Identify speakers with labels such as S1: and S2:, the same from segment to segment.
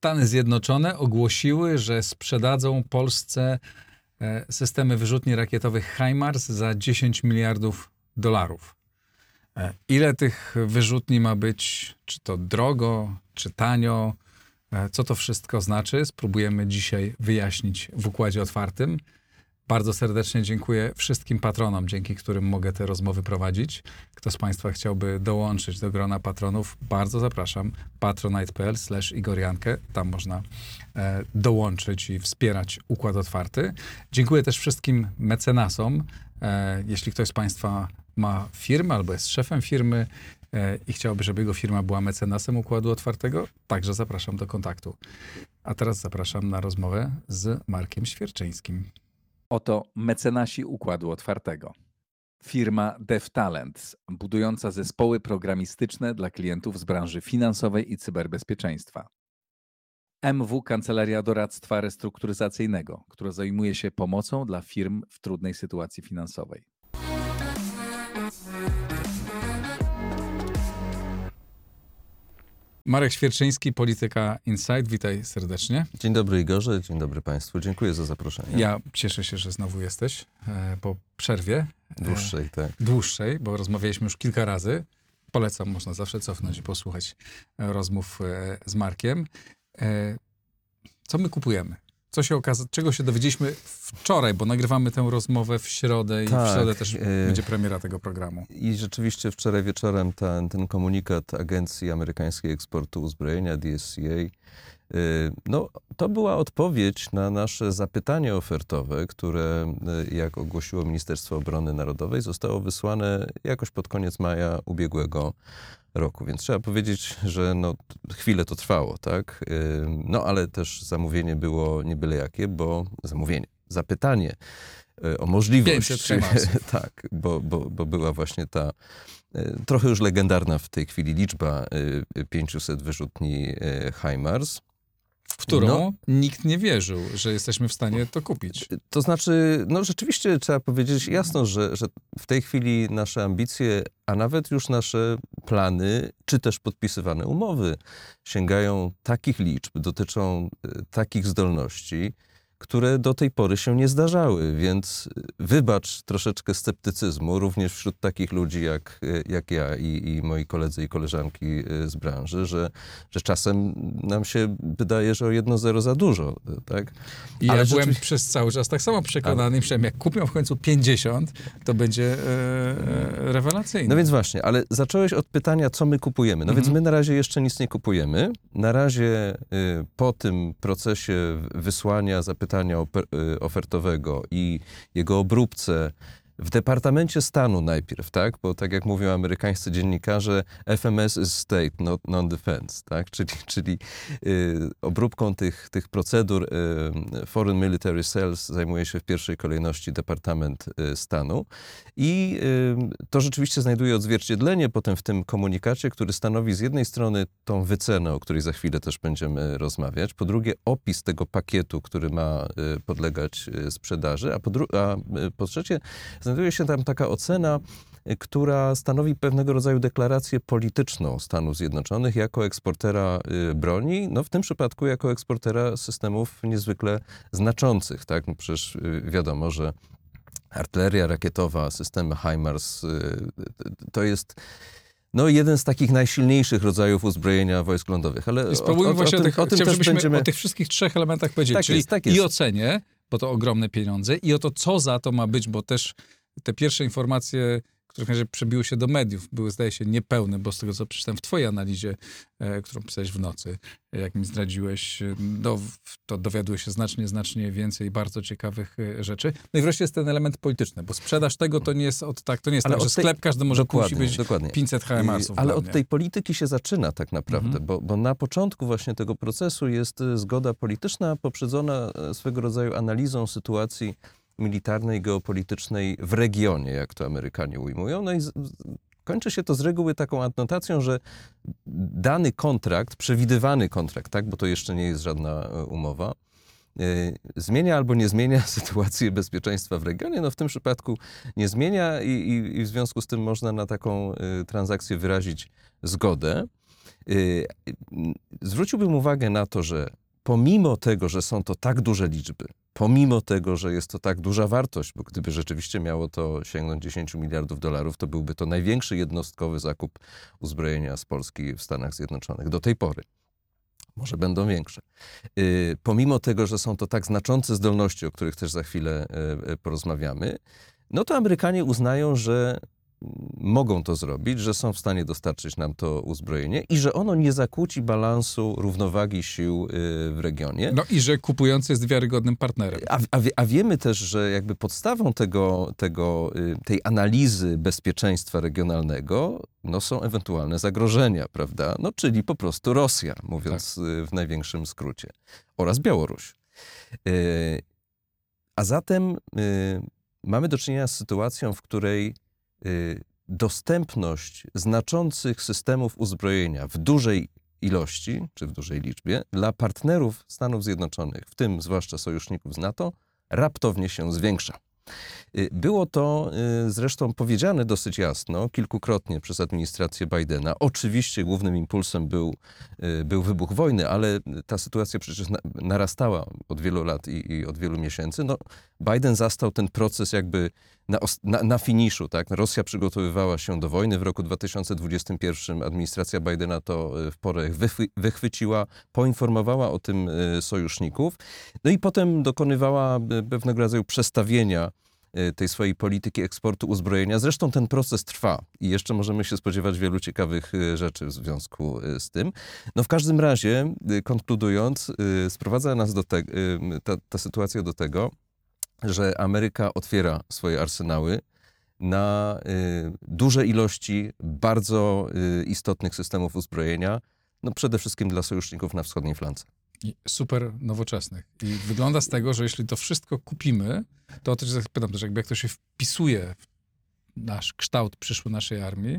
S1: Stany Zjednoczone ogłosiły, że sprzedadzą Polsce e, systemy wyrzutni rakietowych HIMARS za 10 miliardów dolarów. E, Ile tych wyrzutni ma być? Czy to drogo, czy tanio? E, Co to wszystko znaczy? Spróbujemy dzisiaj wyjaśnić w układzie otwartym. Bardzo serdecznie dziękuję wszystkim patronom, dzięki którym mogę te rozmowy prowadzić. Kto z Państwa chciałby dołączyć do grona patronów, bardzo zapraszam. patronite.pl igoriankę. Tam można e, dołączyć i wspierać Układ Otwarty. Dziękuję też wszystkim mecenasom. E, jeśli ktoś z Państwa ma firmę albo jest szefem firmy e, i chciałby, żeby jego firma była mecenasem Układu Otwartego, także zapraszam do kontaktu. A teraz zapraszam na rozmowę z Markiem Świerczyńskim. Oto mecenasi Układu Otwartego. Firma DevTalent, budująca zespoły programistyczne dla klientów z branży finansowej i cyberbezpieczeństwa. MW Kancelaria Doradztwa Restrukturyzacyjnego, która zajmuje się pomocą dla firm w trudnej sytuacji finansowej. Marek Świerczyński, Polityka Insight. Witaj serdecznie.
S2: Dzień dobry Igorze, dzień dobry Państwu. Dziękuję za zaproszenie.
S1: Ja cieszę się, że znowu jesteś e, po przerwie. e,
S2: Dłuższej, tak.
S1: dłuższej, bo rozmawialiśmy już kilka razy. Polecam, można zawsze cofnąć i posłuchać e, rozmów z Markiem. Co my kupujemy? Co się okaza- czego się dowiedzieliśmy wczoraj, bo nagrywamy tę rozmowę w środę i w
S2: Tak,
S1: środę też
S2: e,
S1: będzie premiera tego programu.
S2: I rzeczywiście wczoraj wieczorem ten, ten komunikat Agencji Amerykańskiej Eksportu Uzbrojenia, DSCA, y, no, to była odpowiedź na nasze zapytanie ofertowe, które, y, jak ogłosiło Ministerstwo Obrony Narodowej, zostało wysłane jakoś pod koniec maja ubiegłego roku. Więc trzeba powiedzieć, że no, chwilę to trwało, tak? No, ale też zamówienie było nie byle jakie, bo zamówienie, zapytanie y, o możliwość.
S1: 500 HIMARS-ów.
S2: tak, bo, bo, bo była właśnie ta y, trochę już legendarna w tej chwili liczba y, 500 wyrzutni y, HIMARS.
S1: W którą
S2: No.
S1: nikt nie wierzył, że jesteśmy w stanie to kupić.
S2: To znaczy, no rzeczywiście trzeba powiedzieć jasno, że, że w tej chwili nasze ambicje, a nawet już nasze plany, czy też podpisywane umowy sięgają takich liczb, dotyczą y, takich zdolności, które do tej pory się nie zdarzały. Więc wybacz troszeczkę sceptycyzmu, również wśród takich ludzi jak, jak ja i, i moi koledzy i koleżanki y, z branży, że, że czasem nam się wydaje, że o jedno zero za dużo. Tak?
S1: I ja
S2: Ale
S1: byłem
S2: rzeczywiście-
S1: przez cały czas tak samo przekonany, myślałem, jak kupią w końcu 50, to będzie e, e, rewelacyjne.
S2: No więc właśnie, ale zacząłeś od pytania, co my kupujemy. No
S1: Mhm.
S2: więc my na razie jeszcze nic nie kupujemy. Na razie y, po tym procesie wysłania zapytania oper, y, ofertowego i jego obróbce w Departamencie Stanu najpierw, tak? Bo tak jak mówią amerykańscy dziennikarze, FMS is state, not non-defense, tak? Czyli, czyli y, obróbką tych, tych procedur y, Foreign Military Sales zajmuje się w pierwszej kolejności Departament y, Stanu. I y, to rzeczywiście znajduje odzwierciedlenie potem w tym komunikacie, który stanowi z jednej strony tą wycenę, o której za chwilę też będziemy rozmawiać, po drugie opis tego pakietu, który ma y, podlegać y, sprzedaży, a po, a po trzecie znajduje się tam taka ocena, y, która stanowi pewnego rodzaju deklarację polityczną Stanów Zjednoczonych jako eksportera y, broni, no w tym przypadku jako eksportera systemów niezwykle znaczących, tak? No przecież y, wiadomo, że artyleria rakietowa, systemy HIMARS, to jest no, jeden z takich najsilniejszych rodzajów uzbrojenia wojsk lądowych. Ale
S1: I spróbujmy
S2: o, o,
S1: właśnie
S2: o, tym, o tym
S1: chciałem,
S2: też
S1: żebyśmy
S2: będziemy...
S1: o tych wszystkich trzech elementach powiedzieli,
S2: Tak
S1: czyli
S2: jest, tak
S1: i
S2: jest.
S1: o cenie, bo to ogromne pieniądze, i o to, co za to ma być, bo też te pierwsze informacje, które przebiły się do mediów, były, zdaje się, niepełne, bo z tego, co przeczytałem w twojej analizie, e, którą pisałeś w nocy, e, jak mi zdradziłeś, e, do, to dowiaduje się znacznie, znacznie więcej bardzo ciekawych e, rzeczy. No i wreszcie jest ten element polityczny, bo sprzedaż tego to nie jest od tak, to nie jest
S2: Ale
S1: tak, że
S2: tej-
S1: sklep każdy może
S2: dokładnie, dokładnie.
S1: 500 HMARS-ów.
S2: Ale od tej polityki się zaczyna tak naprawdę,
S1: Mhm.
S2: bo, bo na początku właśnie tego procesu jest zgoda polityczna poprzedzona swego rodzaju analizą sytuacji militarnej, geopolitycznej w regionie, jak to Amerykanie ujmują. No i z, kończy się to z reguły taką adnotacją, że dany kontrakt, przewidywany kontrakt, tak, bo to jeszcze nie jest żadna e, umowa, y, zmienia albo nie zmienia sytuację bezpieczeństwa w regionie. No w tym przypadku nie zmienia i, i, i w związku z tym można na taką y, transakcję wyrazić zgodę. zwróciłbym uwagę na to, że pomimo tego, że są to tak duże liczby, pomimo tego, że jest to tak duża wartość, bo gdyby rzeczywiście miało to sięgnąć 10 miliardów dolarów, to byłby to największy jednostkowy zakup uzbrojenia z Polski w Stanach Zjednoczonych do tej pory. Może będą większe. Y, pomimo tego, że są to tak znaczące zdolności, o których też za chwilę y, y, porozmawiamy, no to Amerykanie uznają, że mogą to zrobić, że są w stanie dostarczyć nam to uzbrojenie i że ono nie zakłóci balansu równowagi sił y, w regionie.
S1: No i że kupujący jest wiarygodnym partnerem.
S2: A, a, a wiemy też, że jakby podstawą tego, tego, y, tej analizy bezpieczeństwa regionalnego no, są ewentualne zagrożenia, prawda? No, czyli po prostu Rosja, mówiąc tak. Y, w największym skrócie, oraz Białoruś. A zatem mamy do czynienia z sytuacją, w której dostępność znaczących systemów uzbrojenia w dużej ilości, czy w dużej liczbie, dla partnerów Stanów Zjednoczonych, w tym zwłaszcza sojuszników z NATO, raptownie się zwiększa. Y, było to y, zresztą powiedziane dosyć jasno kilkukrotnie przez administrację Bidena. Oczywiście głównym impulsem był, y, był wybuch wojny, ale ta sytuacja przecież narastała od wielu lat i, i od wielu miesięcy. No, Biden zastał ten proces jakby na, na, na, finiszu. Tak? Rosja przygotowywała się do wojny. W roku 2021 administracja Bidena to w porę wychwyciła, poinformowała o tym sojuszników. No i potem dokonywała pewnego rodzaju przestawienia tej swojej polityki eksportu uzbrojenia. Zresztą ten proces trwa i jeszcze możemy się spodziewać wielu ciekawych rzeczy w związku z tym. No w każdym razie, konkludując, sprowadza nas do tego, ta, ta sytuacja do tego, że Ameryka otwiera swoje arsenały na duże ilości bardzo istotnych systemów uzbrojenia, no przede wszystkim dla sojuszników na wschodniej flance
S1: super nowoczesnych. I wygląda z tego, że jeśli to wszystko kupimy, to też zapytam też, jakby jak to się wpisuje w nasz kształt przyszły naszej armii,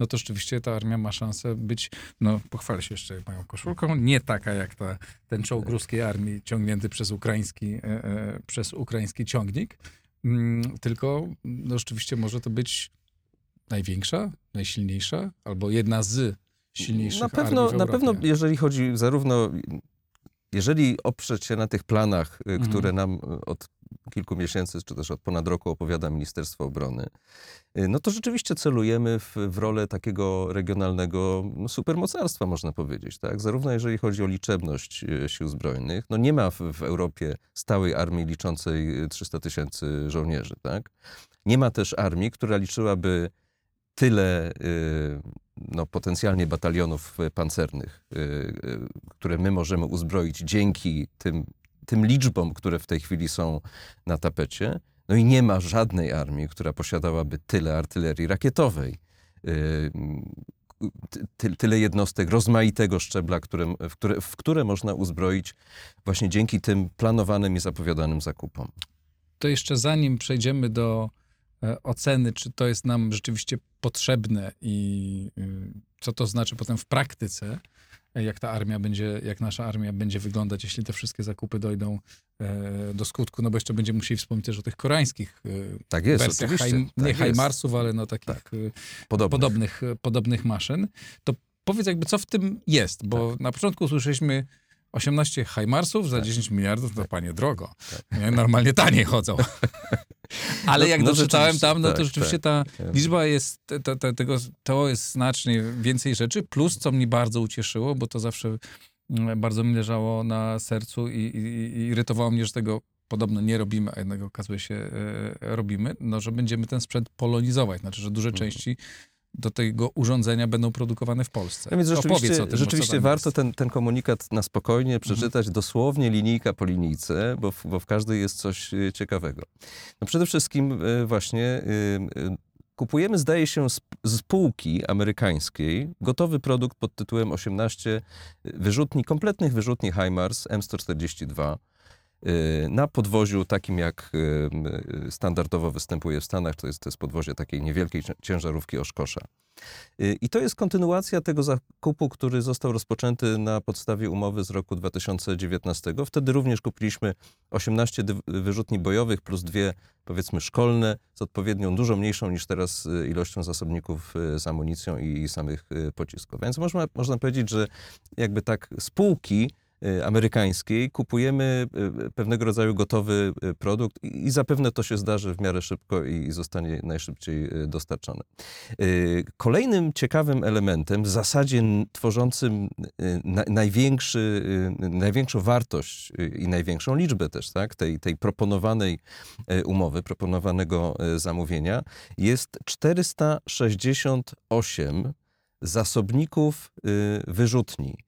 S1: no to rzeczywiście ta armia ma szansę być, no pochwalę się jeszcze moją koszulką, nie taka jak ta, ten czołg ruskiej armii ciągnięty przez ukraiński, e, e, przez ukraiński ciągnik, mm, tylko no rzeczywiście może to być największa, najsilniejsza, albo jedna z silniejszych
S2: na pewno, Na pewno, jeżeli chodzi zarówno jeżeli oprzeć się na tych planach, y, mhm. które nam y, od kilku miesięcy, czy też od ponad roku opowiada Ministerstwo Obrony, y, no to rzeczywiście celujemy w, w rolę takiego regionalnego no, supermocarstwa, można powiedzieć. Tak? Zarówno jeżeli chodzi o liczebność sił zbrojnych, no nie ma w, w Europie stałej armii liczącej 300 tysięcy żołnierzy. Tak? Nie ma też armii, która liczyłaby tyle no, potencjalnie batalionów pancernych, y, y, które my możemy uzbroić dzięki tym, tym liczbom, które w tej chwili są na tapecie. No i nie ma żadnej armii, która posiadałaby tyle artylerii rakietowej, y, ty, tyle jednostek rozmaitego szczebla, w, które, w które można uzbroić właśnie dzięki tym planowanym i zapowiadanym zakupom.
S1: To jeszcze zanim przejdziemy do oceny, czy to jest nam rzeczywiście potrzebne i y, co to znaczy potem w praktyce, e, jak ta armia będzie, jak nasza armia będzie wyglądać, jeśli te wszystkie zakupy dojdą e, do skutku, no bo jeszcze będziemy musieli wspomnieć też o tych koreańskich
S2: tak jest, wersjach, haj,
S1: nie tak Hajmarsów, ale no takich tak. podobnych. podobnych. Podobnych, maszyn. To powiedz jakby, co w tym jest, bo tak. na początku usłyszeliśmy 18 Hajmarsów za tak. 10 miliardów, to tak. panie drogo. Tak. Normalnie taniej chodzą. Ale no, jak no doczytałem tam, no to tak, rzeczywiście ta tak. liczba jest, tego, to jest znacznie więcej rzeczy, plus co mnie bardzo ucieszyło, bo to zawsze mm, bardzo mi leżało na sercu i, i, i irytowało mnie, że tego podobno nie robimy, a jednak okazuje się e, robimy, no, że będziemy ten sprzęt polonizować, znaczy, że duże mhm. części do tego urządzenia będą produkowane w Polsce.
S2: No więc rzeczywiście, tym, rzeczywiście warto ten, ten komunikat na spokojnie mhm. przeczytać mhm. dosłownie linijka po linijce, bo w, bo w każdej jest coś e, ciekawego. No przede wszystkim e, właśnie e, kupujemy, zdaje się, z, spółki amerykańskiej gotowy produkt pod tytułem 18 wyrzutni, kompletnych wyrzutni HIMARS M142 y, na podwoziu takim, jak y, y, standardowo występuje w Stanach, to jest, to jest podwozie takiej niewielkiej cię- ciężarówki Oszkosza. Y, I to jest kontynuacja tego zakupu, który został rozpoczęty na podstawie umowy z roku 2019. Wtedy również kupiliśmy 18 dy- wyrzutni bojowych plus dwie, powiedzmy, szkolne, z odpowiednią, dużo mniejszą niż teraz y, ilością zasobników y, z amunicją i samych y, pocisków. Więc można, można powiedzieć, że jakby tak spółki y, amerykańskiej kupujemy y, pewnego rodzaju gotowy y, produkt i zapewne to się zdarzy w miarę szybko i zostanie najszybciej y, dostarczone. Y, Kolejnym ciekawym elementem, w zasadzie tworzącym y, na, największy, y, największą wartość y, i największą liczbę też tak, tej, tej proponowanej y, umowy, proponowanego y, zamówienia, jest 468 zasobników y, wyrzutni y,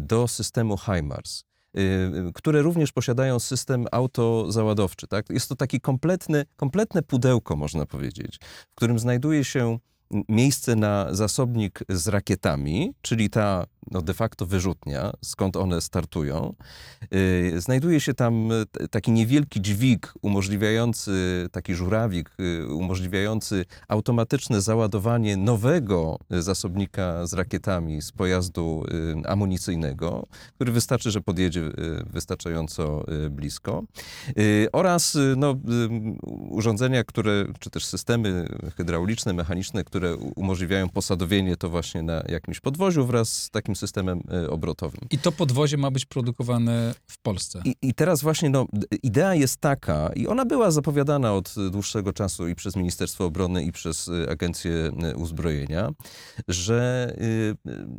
S2: do systemu HIMARS, y, które również posiadają system autozaładowczy. Tak? Jest to taki kompletny, kompletne pudełko, można powiedzieć, w którym znajduje się miejsce na zasobnik z rakietami, czyli ta no de facto wyrzutnia, skąd one startują. Yy, Znajduje się tam t- taki niewielki dźwig umożliwiający, taki żurawik y, umożliwiający automatyczne załadowanie nowego y, zasobnika z rakietami z pojazdu y, amunicyjnego, który wystarczy, że podjedzie y, wystarczająco y, blisko. Y, Oraz y, no, y, urządzenia, które, czy też systemy hydrauliczne, mechaniczne, które umożliwiają posadowienie to właśnie na jakimś podwoziu wraz z takim systemem y, obrotowym.
S1: I to podwozie ma być produkowane w Polsce.
S2: I, I teraz właśnie no, idea jest taka, i ona była zapowiadana od dłuższego czasu i przez Ministerstwo Obrony, i przez y, Agencję y, Uzbrojenia, że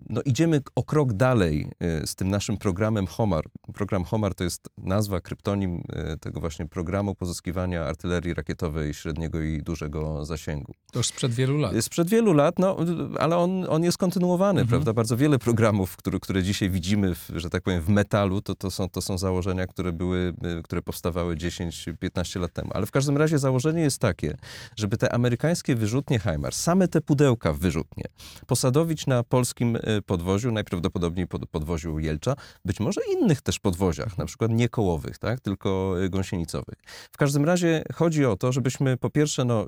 S2: no, idziemy o krok dalej z tym naszym programem HOMAR. Program HOMAR to jest nazwa, kryptonim tego właśnie programu pozyskiwania artylerii rakietowej średniego i dużego zasięgu.
S1: To już sprzed wielu lat.
S2: Sprzed wielu lat, no, ale on, on jest kontynuowany,
S1: Mhm.
S2: prawda? Bardzo wiele programów, które, które dzisiaj widzimy, w, że tak powiem, w metalu, to, to, są, to są założenia, które były, y, które powstawały 10-15 lat temu. Ale w każdym razie założenie jest takie, żeby te amerykańskie wyrzutnie HIMARS, same te pudełka wyrzutnie, posadowić na polskim y, podwoziu, najprawdopodobniej pod, podwoziu Jelcza, być może innych też podwoziach, na przykład nie kołowych, tak? tylko y, gąsienicowych. W każdym razie chodzi o to, żebyśmy po pierwsze no,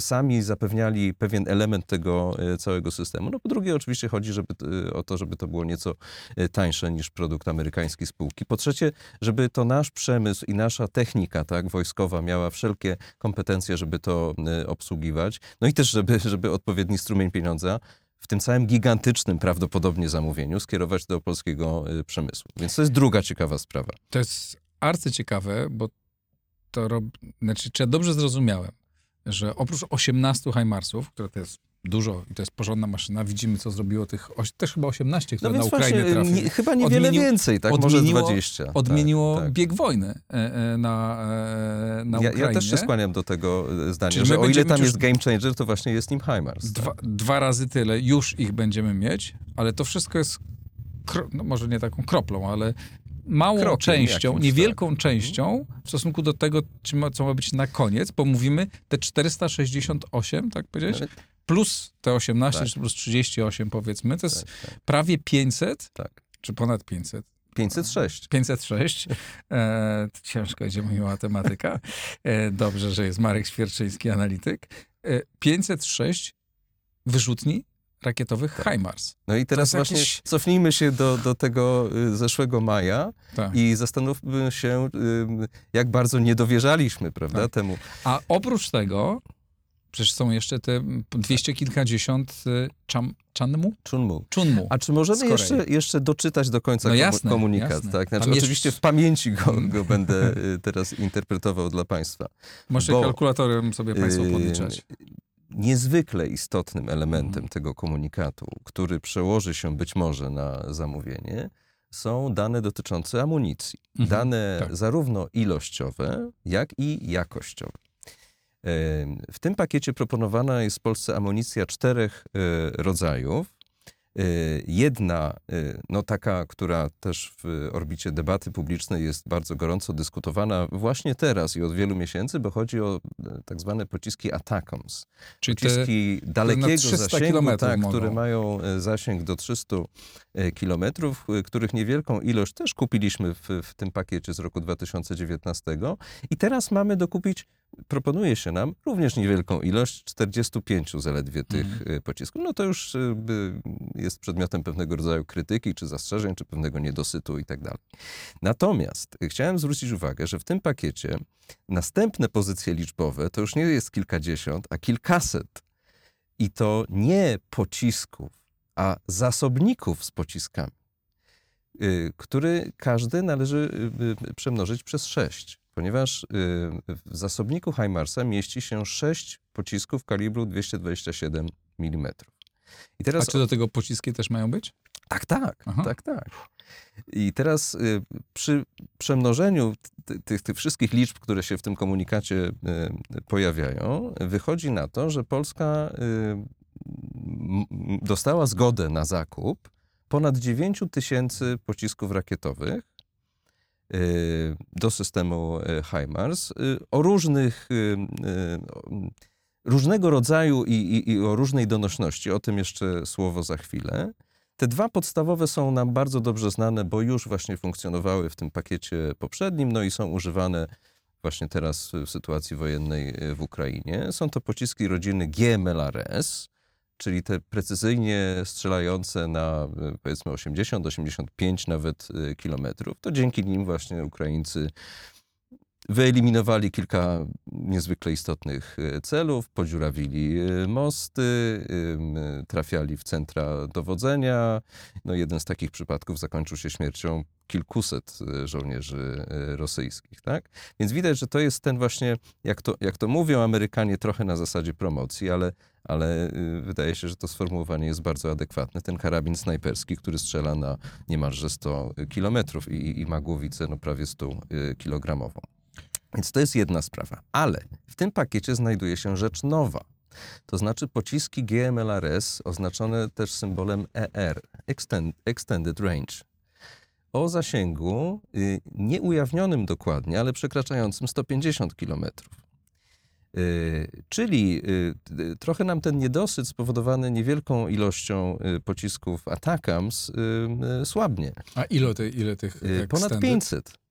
S2: sami zapewniali pewien element tego całego systemu. No po drugie oczywiście chodzi żeby, o to, żeby to było nieco y, tańsze niż produkt amerykańskiej spółki. Po trzecie, żeby to nasz przemysł i nasza technika tak, wojskowa miała wszelkie kompetencje, żeby to y, obsługiwać. No i też, żeby, żeby odpowiedni strumień pieniądza w tym całym gigantycznym prawdopodobnie zamówieniu skierować do polskiego y, przemysłu. Więc to jest druga ciekawa sprawa.
S1: To jest arcyciekawe, bo to rob... Znaczy, czy ja dobrze zrozumiałem, że oprócz 18 Heimarsów, które to jest dużo i to jest porządna maszyna, widzimy, co zrobiło tych, oś... też chyba 18, które
S2: No
S1: na Ukrainę
S2: właśnie,
S1: trafiły.
S2: nie, chyba niewiele
S1: Odmienił-
S2: więcej, tak? Może
S1: odmieniło-
S2: 20.
S1: Odmieniło
S2: tak, tak.
S1: bieg wojny e, e, na, e, na
S2: Ja,
S1: Ukrainie.
S2: ja też się skłaniam do tego zdania,
S1: Czyli
S2: że o ile tam jest game changer, to właśnie jest nim HIMARS.
S1: Dwa,
S2: tak?
S1: dwa razy tyle już ich będziemy mieć, ale to wszystko jest, no może nie taką kroplą, ale małą
S2: Krokiem
S1: częścią,
S2: jakimś,
S1: niewielką
S2: tak.
S1: częścią w stosunku do tego, ma, co ma być na koniec, bo mówimy te 468, tak powiedzieć,
S2: Ale-
S1: plus te 18,
S2: Tak.
S1: czy plus 38 powiedzmy, to jest
S2: Tak, tak,
S1: prawie 500,
S2: tak.
S1: czy ponad 500.
S2: 506.
S1: 506. E, ciężko idzie mi matematyka. E, dobrze, że jest Marek Świerczyński, analityk. E, 506 wyrzutni rakietowych HIMARS.
S2: No i teraz właśnie
S1: jakiś-
S2: cofnijmy się do, do tego y, zeszłego maja
S1: Tak.
S2: i zastanówmy się, jak bardzo nie dowierzaliśmy, prawda,
S1: Tak.
S2: temu.
S1: A oprócz tego, przecież są jeszcze te dwieście kilkadziesiąt y, czam, czanmu?
S2: Chunmu.
S1: Chunmu.
S2: A czy możemy jeszcze, jeszcze doczytać do końca
S1: No jasne,
S2: komunikat?
S1: jasne.
S2: Tak? Znaczy,
S1: jest-
S2: Oczywiście w pamięci go, go będę y, teraz interpretował dla Państwa. Bo-
S1: kalkulatorem sobie Państwo
S2: Yy,
S1: podliczać.
S2: Niezwykle istotnym elementem
S1: Mhm.
S2: tego komunikatu, który przełoży się być może na zamówienie, są dane dotyczące amunicji.
S1: Mhm,
S2: Dane
S1: tak.
S2: zarówno ilościowe, jak i jakościowe. W tym pakiecie proponowana jest w Polsce amunicja czterech e, rodzajów. Y, Jedna, y, no taka, która też w orbicie debaty publicznej jest bardzo gorąco dyskutowana właśnie teraz i od wielu miesięcy, bo chodzi o e, tak zwane pociski ATACMS.
S1: Czyli te,
S2: Pociski dalekiego
S1: 300
S2: zasięgu, tak, które mają e, zasięg do 300 e, kilometrów, e, których niewielką ilość też kupiliśmy w, w tym pakiecie z roku 2019 i teraz mamy dokupić, proponuje się nam również niewielką ilość, 45 zaledwie tych
S1: Mhm.
S2: e, pocisków. No to już by- jest przedmiotem pewnego rodzaju krytyki, czy zastrzeżeń, czy pewnego niedosytu i tak dalej. Natomiast e, chciałem zwrócić uwagę, że w tym pakiecie następne pozycje liczbowe to już nie jest kilkadziesiąt, a kilkaset. I to nie pocisków, a zasobników z pociskami, y, który każdy należy y, y, przemnożyć przez sześć, ponieważ y, w zasobniku HIMARSa mieści się sześć pocisków kalibru 227 mm. I
S1: A
S2: teraz
S1: czy do tego pociski też mają być?
S2: tak, tak,
S1: Aha.
S2: tak, tak. I teraz y, przy przemnożeniu ty- tych, tych wszystkich liczb, które się w tym komunikacie y, pojawiają, wychodzi na to, że Polska dostała zgodę na zakup ponad 9 tysięcy pocisków rakietowych do systemu y, HIMARS y, o różnych, y, y, różnego rodzaju i, i, i o różnej donośności. O tym jeszcze słowo za chwilę. Te dwa podstawowe są nam bardzo dobrze znane, bo już właśnie funkcjonowały w tym pakiecie poprzednim, no i są używane właśnie teraz w sytuacji wojennej w Ukrainie. Są to pociski rodziny GMLRS, czyli te precyzyjnie strzelające na e, powiedzmy 80-85 nawet e, kilometrów. To dzięki nim właśnie Ukraińcy wyeliminowali kilka niezwykle istotnych e, celów, podziurawili mosty, trafiali w centra dowodzenia. No jeden z takich przypadków zakończył się śmiercią kilkuset żołnierzy rosyjskich, tak? Więc widać, że to jest ten właśnie, jak to, jak to mówią Amerykanie, trochę na zasadzie promocji, ale, ale y, wydaje się, że to sformułowanie jest bardzo adekwatne. Ten karabin snajperski, który strzela na niemalże 100 kilometrów i, i ma głowicę no prawie 100 y, kilogramową. Więc to jest jedna sprawa. Ale w tym pakiecie znajduje się rzecz nowa. To znaczy pociski GMLRS oznaczone też symbolem ER, Extend, Extended Range. O zasięgu y, nieujawnionym dokładnie, ale przekraczającym 150 km. Czyli y, y, trochę nam ten niedosyt spowodowany niewielką ilością y, pocisków Atakams y, y, słabnie.
S1: A ile, te, ile tych
S2: Y, Ponad
S1: extended?
S2: 500.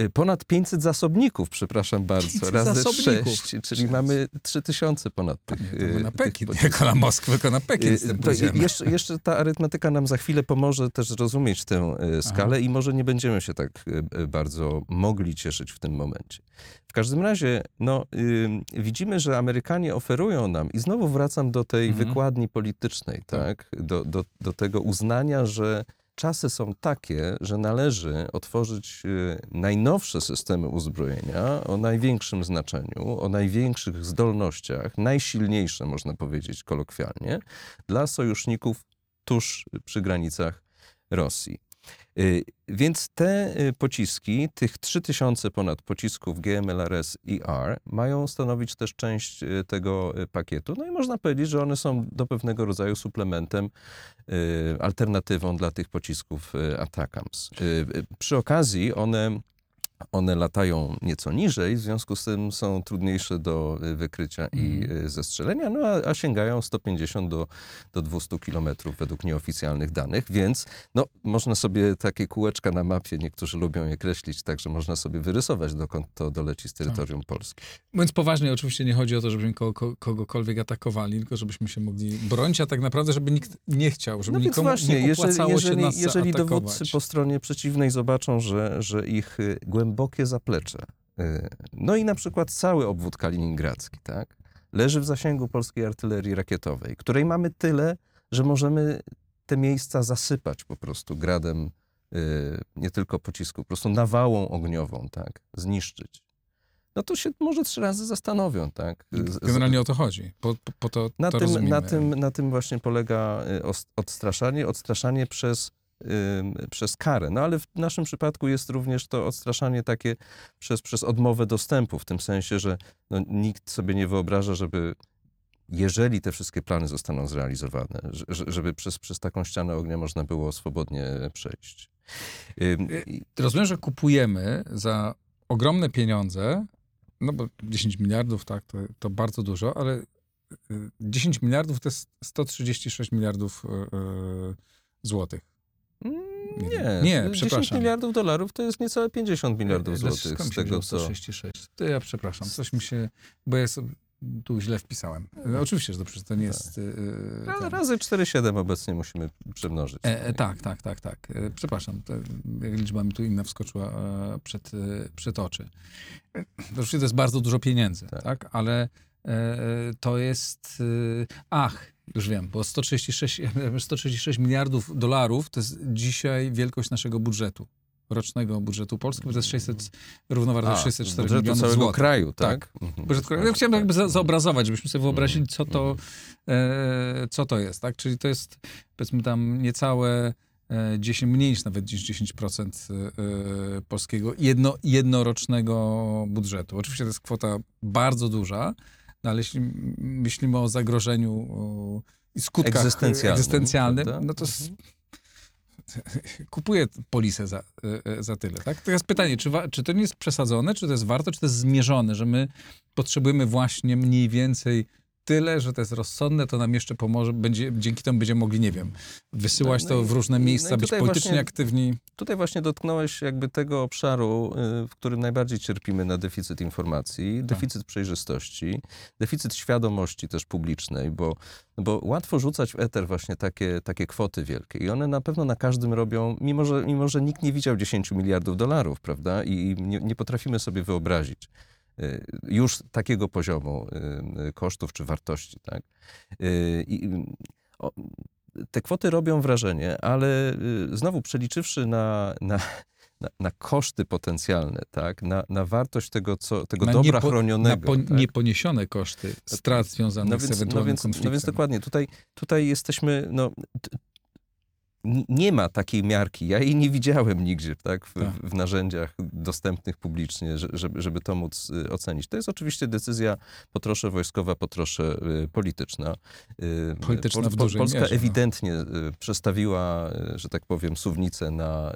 S2: Y, Ponad 500 zasobników, przepraszam bardzo,
S1: 500
S2: razy
S1: zasobników.
S2: 6, czyli mamy 3000 ponad tych, y,
S1: na
S2: tych
S1: Pekin,
S2: pocisków.
S1: jako na Moskwę, tylko na Pekin z
S2: Y,
S1: tym
S2: To
S1: pójdziemy.
S2: jeszcze, jeszcze ta arytmetyka nam za chwilę pomoże też zrozumieć tę skalę i może nie będziemy się tak bardzo mogli cieszyć w tym momencie. W każdym razie, no, widzimy, że Amerykanie oferują nam, i znowu wracam do tej
S1: Mhm.
S2: wykładni politycznej, tak? Do, do, do tego uznania, że czasy są takie, że należy otworzyć y, najnowsze systemy uzbrojenia o największym znaczeniu, o największych zdolnościach, najsilniejsze, można powiedzieć kolokwialnie, dla sojuszników tuż przy granicach Rosji. Y, Więc te y, pociski, tych 3000 ponad pocisków GMLRS IR, mają stanowić też część y, tego pakietu. No i można powiedzieć, że one są do pewnego rodzaju suplementem, alternatywą dla tych pocisków Atacams. Y, Przy okazji one one latają nieco niżej, w związku z tym są trudniejsze do y, wykrycia i
S1: Mhm.
S2: y, zestrzelenia, no a, a sięgają 150 do, do 200 kilometrów według nieoficjalnych danych, więc no, można sobie takie kółeczka na mapie, niektórzy lubią je kreślić, tak że można sobie wyrysować, dokąd to doleci z terytorium Polski.
S1: Mówiąc poważnie, oczywiście nie chodzi o to, żebyśmy ko- ko- kogokolwiek atakowali, tylko żebyśmy się mogli bronić, a tak naprawdę, żeby nikt nie chciał, żeby
S2: No
S1: nikomu
S2: właśnie,
S1: nie
S2: jeżeli,
S1: opłacało
S2: jeżeli,
S1: się nas
S2: jeżeli dowódcy po stronie przeciwnej zobaczą, że, że ich y, głębokie zaplecze, y, no i na przykład cały obwód kaliningradzki, tak, leży w zasięgu polskiej artylerii rakietowej, której mamy tyle, że możemy te miejsca zasypać po prostu gradem y, nie tylko pocisku, po prostu nawałą ogniową, tak, zniszczyć. No to się może trzy razy zastanowią, tak.
S1: Generalnie o to chodzi. Po, po, po to,
S2: na,
S1: to
S2: tym,
S1: rozumiemy.
S2: na, tym, na tym właśnie polega y, odstraszanie, odstraszanie przez, przez karę. No ale w naszym przypadku jest również to odstraszanie takie przez, przez odmowę dostępu, w tym sensie, że no, nikt sobie nie wyobraża, żeby jeżeli te wszystkie plany zostaną zrealizowane, że- że- żeby przez, przez taką ścianę ognia można było swobodnie przejść. I-
S1: Rozumiem, że kupujemy za ogromne pieniądze, no bo 10 miliardów, tak, to, to bardzo dużo, ale y, 10 miliardów to jest 136 miliardów y, y, złotych.
S2: Nie,
S1: Nie, nie,
S2: 10
S1: przepraszam.
S2: miliardów dolarów to jest niecałe 50 miliardów
S1: E,
S2: złotych
S1: skąd mi
S2: z tego, co...
S1: 166. To ja przepraszam, coś mi się, bo ja sobie tu źle wpisałem. E, Oczywiście, że dobrze, to nie jest...
S2: Ra-
S1: ten-
S2: Razy 4,7 obecnie musimy przemnożyć.
S1: E, e, tak, tak, tak, tak. E, przepraszam, e, liczba mi tu inna wskoczyła e, przed, e, przed oczy. E, Oczywiście to jest bardzo dużo pieniędzy, tak,
S2: Tak.
S1: ale e, e, to jest... E, ach, już wiem, bo 136, 136 miliardów dolarów to jest dzisiaj wielkość naszego budżetu. Rocznego budżetu Polski, bo to jest 600, równowartość
S2: A,
S1: 604
S2: budżetu
S1: milionów
S2: całego
S1: złotych.
S2: kraju, tak? Mhm.
S1: Budżet kraju. Ja chciałem jakby za, zobrazować, żebyśmy sobie wyobrazili, co to,
S2: Mhm.
S1: e, co to jest, tak? Czyli to jest, powiedzmy tam, niecałe e, 10, mniej niż nawet niż 10% e, polskiego jedno, jednorocznego budżetu. Oczywiście to jest kwota bardzo duża, no ale jeśli myślimy o zagrożeniu i skutkach
S2: Egzystencjalnym,
S1: no to s- kupuję polisę za, e, e, za tyle, tak? Teraz pytanie, czy, czy to nie jest przesadzone, czy to jest warto, czy to jest zmierzone, że my potrzebujemy właśnie mniej więcej tyle, że to jest rozsądne, to nam jeszcze pomoże, będzie, dzięki temu będziemy mogli, nie wiem, wysyłać
S2: No
S1: to w różne
S2: no
S1: miejsca, być
S2: tutaj
S1: politycznie
S2: właśnie-
S1: aktywni.
S2: Tutaj właśnie dotknąłeś jakby tego obszaru, y, w którym najbardziej cierpimy na deficyt informacji, deficyt przejrzystości, deficyt świadomości też publicznej, bo, bo łatwo rzucać w eter właśnie takie, takie kwoty wielkie i one na pewno na każdym robią, mimo że, mimo że nikt nie widział 10 miliardów dolarów, prawda, i nie, nie potrafimy sobie wyobrazić już takiego poziomu y, y, kosztów czy wartości, tak. Y, I, te kwoty robią wrażenie, ale y, znowu przeliczywszy na, na, na, na koszty potencjalne, tak? na, na wartość tego, co, tego
S1: Na
S2: dobra
S1: niepo- Na
S2: chronionego.
S1: po,
S2: tak?
S1: nieponiesione koszty strat związanych
S2: no
S1: z
S2: więc, no,
S1: ewentualnym
S2: więc,
S1: konfliktem.
S2: no więc dokładnie, tutaj, tutaj jesteśmy, no, nie ma takiej miarki, ja jej nie widziałem nigdzie tak, w,
S1: Tak.
S2: w narzędziach dostępnych publicznie, że- żeby, żeby to móc y, ocenić. To jest oczywiście decyzja po trosze wojskowa, po trosze y, polityczna. Y,
S1: Polityczna w
S2: Po-
S1: dużej
S2: Polska
S1: mierze, no.
S2: ewidentnie y, przestawiła, że tak powiem, suwnicę na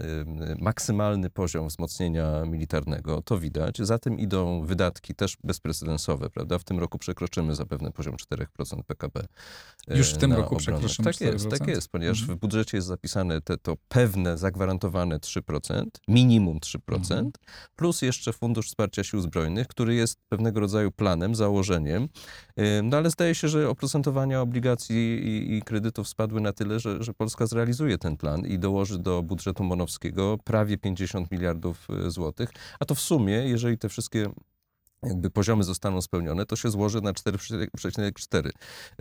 S2: maksymalny poziom wzmocnienia militarnego. To widać. Za tym idą wydatki też bezprecedensowe, prawda? W tym roku przekroczymy zapewne poziom 4% PKB.
S1: Już w tym roku
S2: obronę.
S1: przekroczymy
S2: Tak jest,
S1: 4%?
S2: tak jest, ponieważ
S1: Mhm.
S2: w budżecie jest zapisane te, to pewne, zagwarantowane 3%, minimum 3%,
S1: Mhm.
S2: plus jeszcze Fundusz Wsparcia Sił Zbrojnych, który jest pewnego rodzaju planem, założeniem. No ale zdaje się, że oprocentowania obligacji i, i kredytów spadły na tyle, że, że Polska zrealizuje ten plan i dołoży do budżetu monowskiego prawie 50 miliardów y, złotych. A to w sumie, jeżeli te wszystkie jakby poziomy zostaną spełnione, to się złoży na 4,4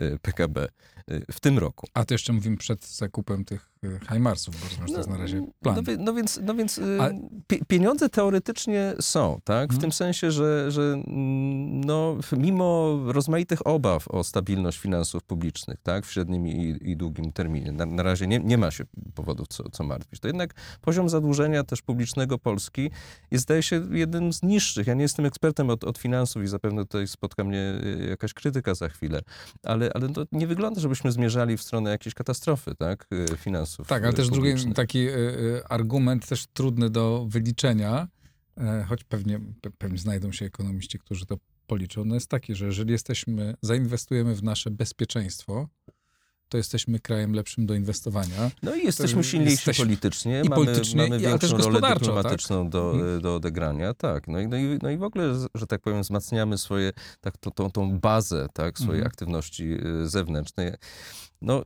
S2: y, PKB y, w tym roku.
S1: A to jeszcze mówimy przed zakupem tych y, Heimarsów, bo rozumiem, że to jest na razie plan.
S2: No, no więc, no więc
S1: A-
S2: pie- pieniądze teoretycznie są, tak? W
S1: Mhm.
S2: tym sensie, że, że mm, no, mimo rozmaitych obaw o stabilność finansów publicznych, tak? W średnim i, i długim terminie, na, na razie nie, nie ma się powodów, co, co martwić. To jednak poziom zadłużenia też publicznego Polski jest, zdaje się, jednym z niższych. Ja nie jestem ekspertem od, od finansów i zapewne tutaj spotka mnie y, jakaś krytyka za chwilę, ale, ale to nie wygląda, żebyśmy zmierzali w stronę jakiejś katastrofy, tak? Y, Finansów
S1: Tak, ale
S2: y,
S1: też drugi taki argument też trudny do wyliczenia, e, choć pewnie, pe- pewnie znajdą się ekonomiści, którzy to policzą, no jest taki, że jeżeli jesteśmy, zainwestujemy w nasze bezpieczeństwo, to jesteśmy krajem lepszym do inwestowania.
S2: No i jesteśmy
S1: To
S2: silniejsi
S1: jesteśmy-
S2: politycznie,
S1: i
S2: mamy,
S1: politycznie,
S2: mamy większą rolę
S1: gospodarczo,
S2: dyplomatyczną do,
S1: Mhm.
S2: do odegrania, tak. No i, no, i, no i w ogóle, że tak powiem, wzmacniamy swoje, tak, tą, tą, tą bazę, tak, swojej
S1: Mhm.
S2: aktywności y, zewnętrznej. No,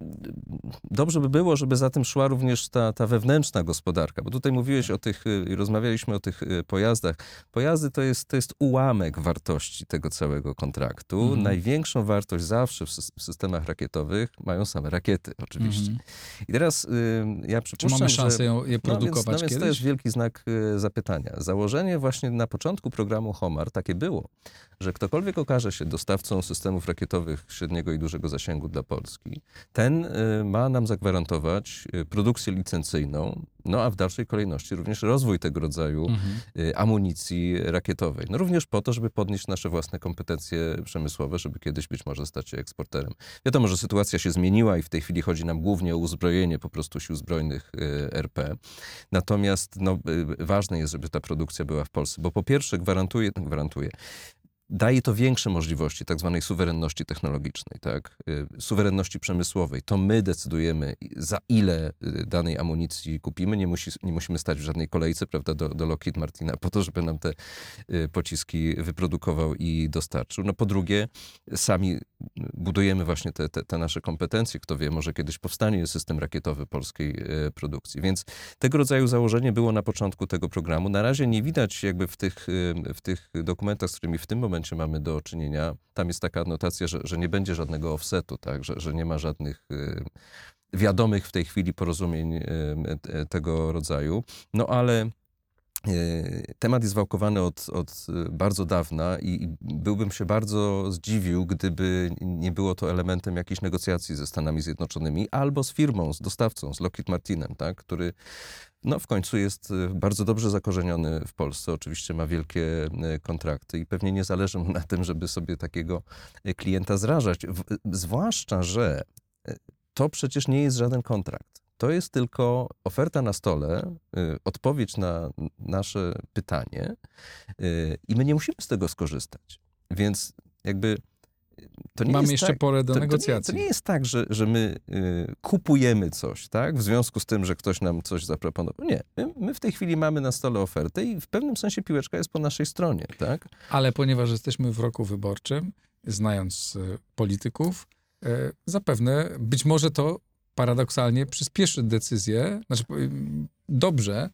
S2: dobrze by było, żeby za tym szła również ta, ta wewnętrzna gospodarka, bo tutaj mówiłeś o tych, y, rozmawialiśmy o tych y, pojazdach. Pojazdy to jest, to jest ułamek wartości tego całego kontraktu.
S1: Mhm.
S2: Największą wartość zawsze w, sys- w systemach rakietowych mają same rakiety, oczywiście.
S1: Mhm.
S2: I teraz y, ja
S1: Czy
S2: przypuszczam,
S1: mamy
S2: że...
S1: szansę ją, je
S2: No więc,
S1: produkować
S2: no więc
S1: kiedyś?
S2: to jest wielki znak y, zapytania. Założenie właśnie na początku programu Homar takie było, że ktokolwiek okaże się dostawcą systemów rakietowych średniego i dużego zasięgu dla Polski, ten y, ma nam zagwarantować y, produkcję licencyjną, no a w dalszej kolejności również rozwój tego rodzaju
S1: Mhm.
S2: y, amunicji rakietowej. No również po to, żeby podnieść nasze własne kompetencje przemysłowe, żeby kiedyś być może stać się eksporterem. Wiadomo, że sytuacja się zmieniła i w tej chwili chodzi nam głównie o uzbrojenie po prostu sił zbrojnych RP. Natomiast no, ważne jest, żeby ta produkcja była w Polsce, bo po pierwsze gwarantuje, gwarantuje daje to większe możliwości tak zwanej suwerenności technologicznej, tak? Y, suwerenności przemysłowej. To my decydujemy, za ile y, danej amunicji kupimy. Nie, musi, nie musimy stać w żadnej kolejce prawda, do, do Lockheed Martina po to, żeby nam te y, pociski wyprodukował i dostarczył. No po drugie, sami budujemy właśnie te, te, te nasze kompetencje. Kto wie, może kiedyś powstanie system rakietowy polskiej produkcji. Więc tego rodzaju założenie było na początku tego programu. Na razie nie widać jakby w tych, w tych dokumentach, z którymi w tym momencie mamy do czynienia, tam jest taka anotacja, że, że nie będzie żadnego offsetu, tak? że, że nie ma żadnych y, wiadomych w tej chwili porozumień y, y, tego rodzaju. No ale Temat jest wałkowany od, od bardzo dawna i byłbym się bardzo zdziwił, gdyby nie było to elementem jakichś negocjacji ze Stanami Zjednoczonymi albo z firmą, z dostawcą, z Lockheed Martinem, tak, który no, w końcu jest y, bardzo dobrze zakorzeniony w Polsce. Oczywiście ma wielkie y, kontrakty i pewnie nie zależy mu na tym, żeby sobie takiego y, klienta zrażać. Zwłaszcza, że to przecież nie jest żaden kontrakt. To jest tylko oferta na stole, odpowiedź na nasze pytanie i my nie musimy z tego skorzystać. Więc jakby to nie jest
S1: jeszcze
S2: tak,
S1: porę do
S2: to, to, nie,
S1: negocjacji.
S2: to nie jest tak, że, że my y, kupujemy coś, tak? W związku z tym, że ktoś nam coś zaproponował. Nie. My, my w tej chwili mamy na stole ofertę i w pewnym sensie piłeczka jest po naszej stronie, tak?
S1: Ale ponieważ jesteśmy w roku wyborczym, znając e, polityków, e, zapewne być może to paradoksalnie przyspieszy decyzję. Znaczy, ym, dobrze,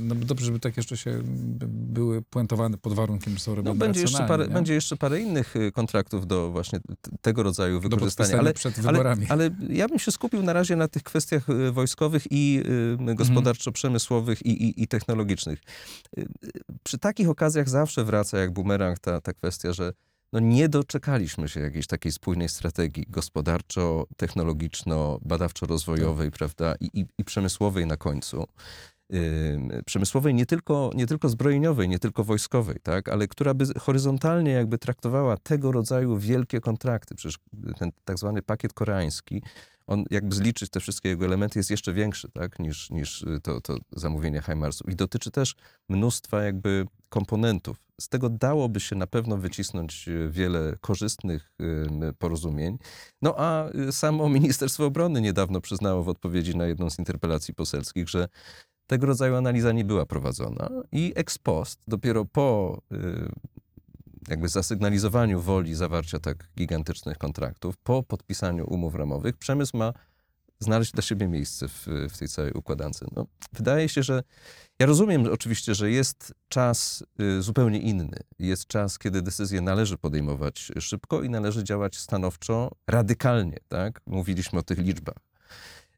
S1: no bo dobrze, żeby takie jeszcze się by- były puentowane pod warunkiem, że są
S2: No,
S1: robione
S2: będzie, jeszcze parę,
S1: nie?
S2: będzie jeszcze parę innych y, kontraktów do właśnie tego rodzaju wykorzystania. Ale,
S1: przed
S2: ale,
S1: wyborami.
S2: ale ja bym się skupił na razie na tych kwestiach y, wojskowych i
S1: Mhm.
S2: y, gospodarczo-przemysłowych i, i, i technologicznych. Przy takich okazjach zawsze wraca jak bumerang ta, ta kwestia, że no nie doczekaliśmy się jakiejś takiej spójnej strategii gospodarczo-technologiczno-badawczo-rozwojowej, prawda, i, i, i przemysłowej na końcu. Przemysłowej nie tylko, nie tylko zbrojeniowej, nie tylko wojskowej, tak, ale która by horyzontalnie jakby traktowała tego rodzaju wielkie kontrakty. Przecież ten tak zwany pakiet koreański, on jakby zliczyć te wszystkie jego elementy jest jeszcze większy, tak, niż, niż y, to, to zamówienie HIMARS-ów. I dotyczy też mnóstwa jakby komponentów. Z tego dałoby się na pewno wycisnąć y, wiele korzystnych porozumień. No a y, samo Ministerstwo Obrony niedawno przyznało w odpowiedzi na jedną z interpelacji poselskich, że tego rodzaju analiza nie była prowadzona i ex post, dopiero po y, jakby zasygnalizowaniu woli zawarcia tak gigantycznych kontraktów, po podpisaniu umów ramowych, przemysł ma znaleźć dla siebie miejsce w, w tej całej układance. No, wydaje się, że ja rozumiem oczywiście, że jest czas y, zupełnie inny. Jest czas, kiedy decyzje należy podejmować szybko i należy działać stanowczo, radykalnie. Tak? Mówiliśmy o tych liczbach.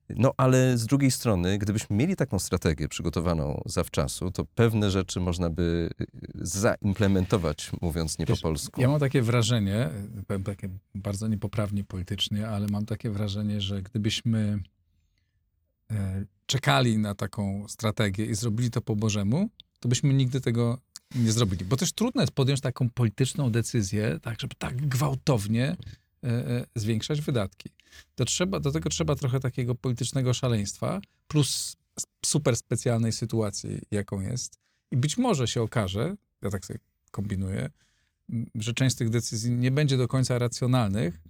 S2: No ale z drugiej strony, gdybyśmy mieli taką strategię przygotowaną zawczasu, to pewne rzeczy można by y, zaimplementować, mówiąc nie po
S1: Wiesz,
S2: polsku.
S1: Ja mam takie wrażenie, powiem takie bardzo niepoprawnie politycznie, ale mam takie wrażenie, że gdybyśmy e, czekali na taką strategię i zrobili to po Bożemu, to byśmy nigdy tego nie zrobili. Bo też trudno jest podjąć taką polityczną decyzję, tak, żeby tak gwałtownie zwiększać wydatki. To trzeba, do tego trzeba trochę takiego politycznego szaleństwa, plus super specjalnej sytuacji, jaką jest. I być może się okaże, ja tak sobie kombinuję, że część z tych decyzji nie będzie do końca racjonalnych,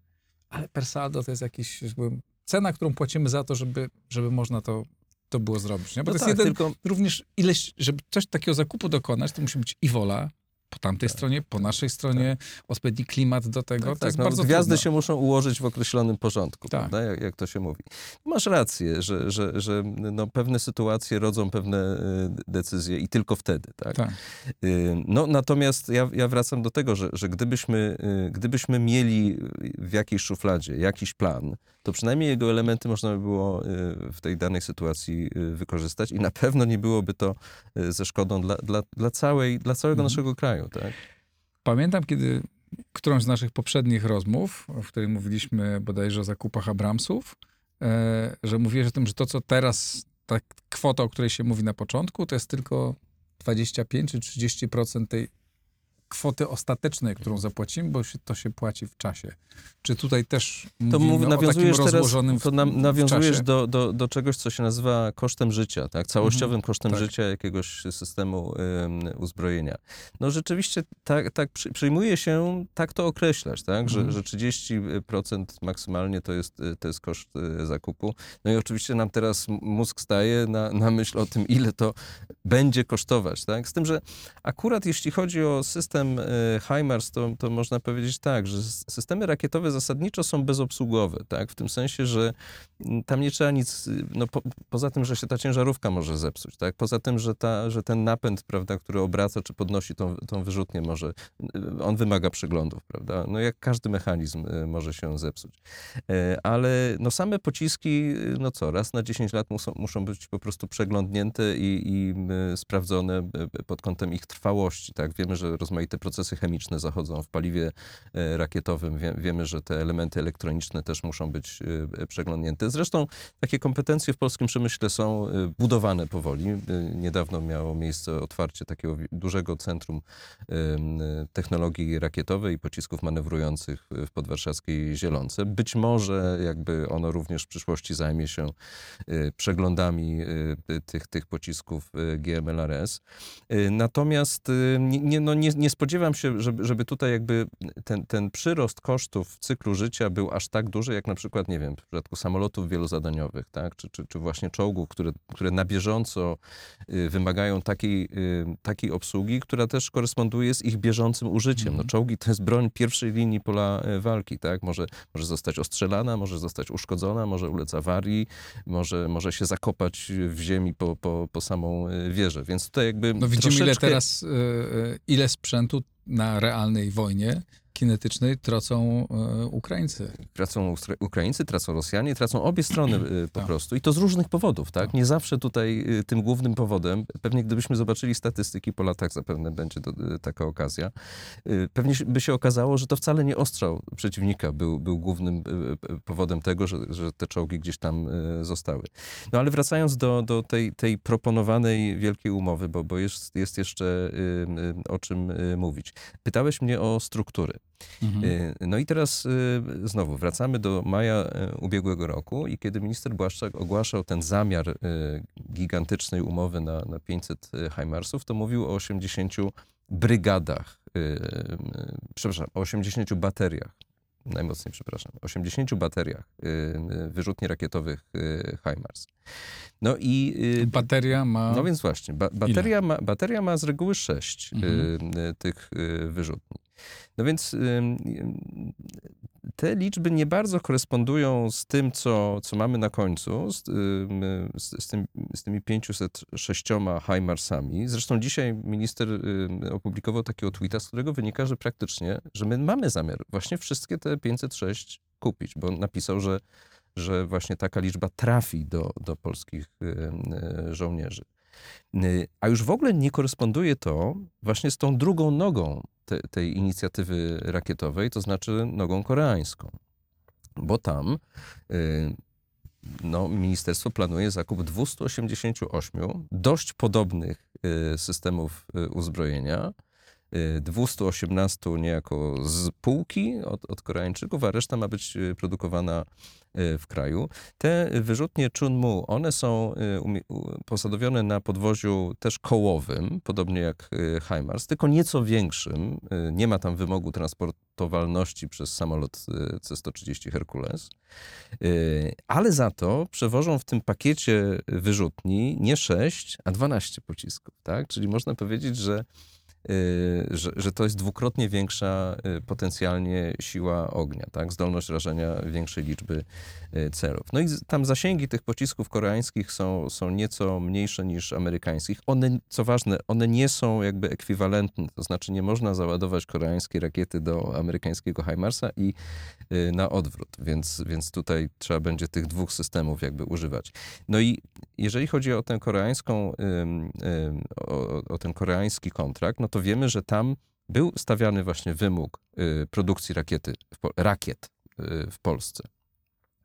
S1: ale per saldo to jest jakiś jakby, cena, którą płacimy za to, żeby, żeby można to, to było zrobić. Nie? Bo
S2: No
S1: to
S2: tak,
S1: jest jeden,
S2: tylko
S1: również ileś, żeby coś takiego zakupu dokonać, to musi być i wola po tamtej stronie, po naszej stronie, odpowiedni klimat do tego.
S2: Tak, tak,
S1: jest
S2: no,
S1: bardzo
S2: gwiazdy
S1: trudno.
S2: się muszą ułożyć w określonym porządku,
S1: Tak.
S2: prawda? Jak, jak to się mówi. Masz rację, że, że, że no, pewne sytuacje rodzą pewne y, decyzje i tylko wtedy, tak?
S1: Tak.
S2: Y, No, natomiast ja, ja wracam do tego, że, że gdybyśmy, y, gdybyśmy mieli w jakiejś szufladzie jakiś plan, to przynajmniej jego elementy można by było w tej danej sytuacji wykorzystać i na pewno nie byłoby to ze szkodą dla, dla, dla, całej, dla całego
S1: Mhm.
S2: naszego kraju, tak?
S1: Pamiętam, kiedy którąś z naszych poprzednich rozmów, w której mówiliśmy bodajże o zakupach Abramsów, e, że mówiłeś o tym, że to, co teraz, ta kwota, o której się mówi na początku, to jest tylko 25 czy 30% tej kwoty ostatecznej, którą zapłacimy, bo się, to się płaci w czasie. Czy tutaj też
S2: To
S1: mówimy
S2: mów,
S1: o
S2: nawiązujesz teraz, to na, nawiązujesz do, do, do czegoś, co się nazywa kosztem życia, tak? całościowym kosztem
S1: tak.
S2: życia jakiegoś systemu ym, uzbrojenia. No rzeczywiście tak, tak przy, przyjmuje się tak to określać, tak? Że,
S1: Mhm.
S2: że 30% maksymalnie to jest, y, to jest koszt y, zakupu. No i oczywiście nam teraz mózg staje na, na myśl o tym, ile to będzie kosztować. Tak? Z tym, że akurat jeśli chodzi o system y, HIMARS, to, to można powiedzieć tak, że systemy rakietowe zasadniczo są bezobsługowe, tak? w tym sensie, że mm, tam nie trzeba nic, y, no po, poza tym, że się ta ciężarówka może zepsuć, tak? poza tym, że, ta, że ten napęd, prawda, który obraca czy podnosi tą, tą wyrzutnię może, y, on wymaga przeglądów, prawda? No jak każdy mechanizm może się zepsuć. Ale no same pociski, no co, raz na 10 lat muszą, muszą być po prostu przeglądnięte i, i sprawdzone pod kątem ich trwałości, tak? Wiemy, że rozmaite procesy chemiczne zachodzą w paliwie e, rakietowym, Wie, wiemy, że te elementy elektroniczne też muszą być y, przeglądnięte. Zresztą takie kompetencje w polskim przemyśle są budowane powoli. Niedawno miało miejsce otwarcie takiego dużego centrum technologii rakietowej i pocisków manewrujących w podwarszawskiej Zielonce. Być może jakby ono również w przyszłości zajmie się przeglądami tych, tych pocisków GMLRS. Natomiast nie, no nie, nie spodziewam się, żeby, żeby tutaj jakby ten, ten przyrost kosztów w cyklu życia był aż tak duży, jak na przykład, nie wiem, w przypadku samolotów wielozadaniowych, tak? czy, czy, czy właśnie czołgów, które, które na bieżąco y, wymagają takiej, y, takiej obsługi, która też koresponduje z ich bieżącym użyciem. No,
S1: Mhm.
S2: czołgi to jest broń pierwszej linii pola y, walki, tak? Może, może zostać ostrzelana, może zostać uszkodzona, może ulec awarii, może, może się zakopać w ziemi po, po, po samą wieżę. Więc tutaj jakby
S1: No widzimy, ile
S2: troszeczkę-
S1: teraz, y, y, ile sprzętu na realnej wojnie kinetycznej tracą y, Ukraińcy.
S2: Tracą Ukraińcy, tracą Rosjanie, tracą obie strony y, po
S1: Tak.
S2: prostu. I to z różnych powodów, tak?
S1: Tak.
S2: Nie zawsze tutaj y, tym głównym powodem, pewnie gdybyśmy zobaczyli statystyki po latach, zapewne będzie to, taka okazja, pewnie by się okazało, że to wcale nie ostrzał przeciwnika był, był głównym powodem tego, że, że te czołgi gdzieś tam zostały. No ale wracając do, do tej, tej proponowanej wielkiej umowy, bo, bo jest, jest jeszcze o czym mówić. Pytałeś mnie o struktury.
S1: Mhm.
S2: Y, No i teraz y, znowu wracamy do maja y, ubiegłego roku i kiedy minister Błaszczak ogłaszał ten zamiar gigantycznej umowy na, na 500 Heimarsów, to mówił o 80 brygadach, przepraszam, o 80 bateriach, najmocniej przepraszam, 80 bateriach y, y, wyrzutni rakietowych y, Heimars. No i
S1: Bateria ma...
S2: no więc właśnie, ba bateria, ma, bateria ma z reguły sześć y,
S1: Mhm.
S2: tych wyrzutni. No więc te liczby nie bardzo korespondują z tym, co, co mamy na końcu, z, y, z, z, tym, z tymi 506 Heimarsami. Zresztą dzisiaj minister y, opublikował takiego tweeta, z którego wynika, że praktycznie, że my mamy zamiar właśnie wszystkie te 506 kupić, bo napisał, że że właśnie taka liczba trafi do, do polskich y, żołnierzy. Y, A już w ogóle nie koresponduje to właśnie z tą drugą nogą te, tej inicjatywy rakietowej, to znaczy nogą koreańską. Bo tam y, no, ministerstwo planuje zakup 288 dość podobnych y, systemów uzbrojenia. Y, 218 niejako z półki od, od Koreańczyków, a reszta ma być y, produkowana y, w kraju. Te wyrzutnie Chunmu, one są y, posadowione na podwoziu też kołowym, podobnie jak y, HIMARS, tylko nieco większym. Y, Nie ma tam wymogu transportowalności przez samolot y, C-130 Herkules. Y, Ale za to przewożą w tym pakiecie wyrzutni nie 6, a 12 pocisków. Tak? Czyli można powiedzieć, że y, że, że to jest dwukrotnie większa y, potencjalnie siła ognia, tak? zdolność rażenia większej liczby y, celów. No i tam zasięgi tych pocisków koreańskich są, są nieco mniejsze niż amerykańskich. One, co ważne, one nie są jakby ekwiwalentne, to znaczy nie można załadować koreańskiej rakiety do amerykańskiego HIMARSa i y, na odwrót, więc, więc tutaj trzeba będzie tych dwóch systemów jakby używać. No i jeżeli chodzi o tę koreańską, o, o ten koreański kontrakt, no to wiemy, że tam był stawiany właśnie wymóg y, produkcji rakiety, rakiet y, w Polsce.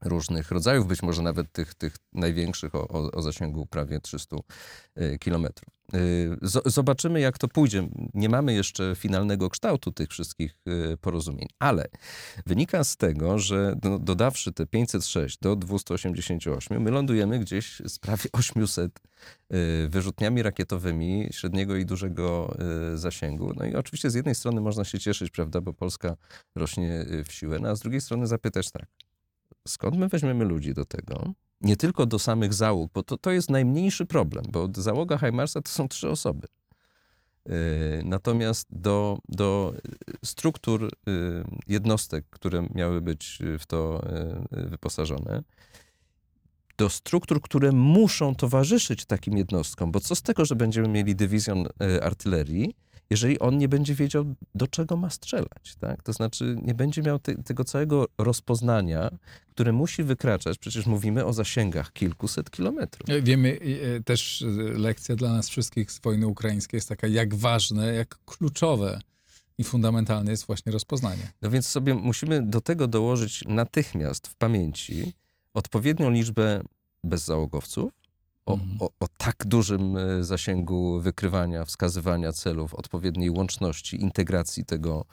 S2: Różnych rodzajów, być może nawet tych, tych największych o, o, zasięgu prawie 300 y, kilometrów. Y, zo- Zobaczymy, jak to pójdzie. Nie mamy jeszcze finalnego kształtu tych wszystkich y, porozumień, ale wynika z tego, że no, dodawszy te 506 do 288, my lądujemy gdzieś z prawie 800 y, wyrzutniami rakietowymi średniego i dużego zasięgu. No i oczywiście z jednej strony można się cieszyć, prawda, bo Polska rośnie w siłę, no a z drugiej strony zapytać tak, skąd my weźmiemy ludzi do tego? Nie tylko do samych załóg, bo to, to jest najmniejszy problem, bo załoga HIMARSa to są trzy osoby. Y, Natomiast do, do struktur y, jednostek, które miały być w to y, wyposażone, do struktur, które muszą towarzyszyć takim jednostkom, bo co z tego, że będziemy mieli dywizjon artylerii, jeżeli on nie będzie wiedział, do czego ma strzelać, tak? To znaczy nie będzie miał te, tego całego rozpoznania, które musi wykraczać, przecież mówimy o zasięgach kilkuset kilometrów.
S1: Wiemy e, też, e, lekcja dla nas wszystkich z wojny ukraińskiej jest taka, jak ważne, jak kluczowe i fundamentalne jest właśnie rozpoznanie.
S2: No więc sobie musimy do tego dołożyć natychmiast w pamięci odpowiednią liczbę bezzałogowców o,
S1: Mhm.
S2: o, o tak dużym e, zasięgu wykrywania, wskazywania celów, odpowiedniej łączności, integracji tego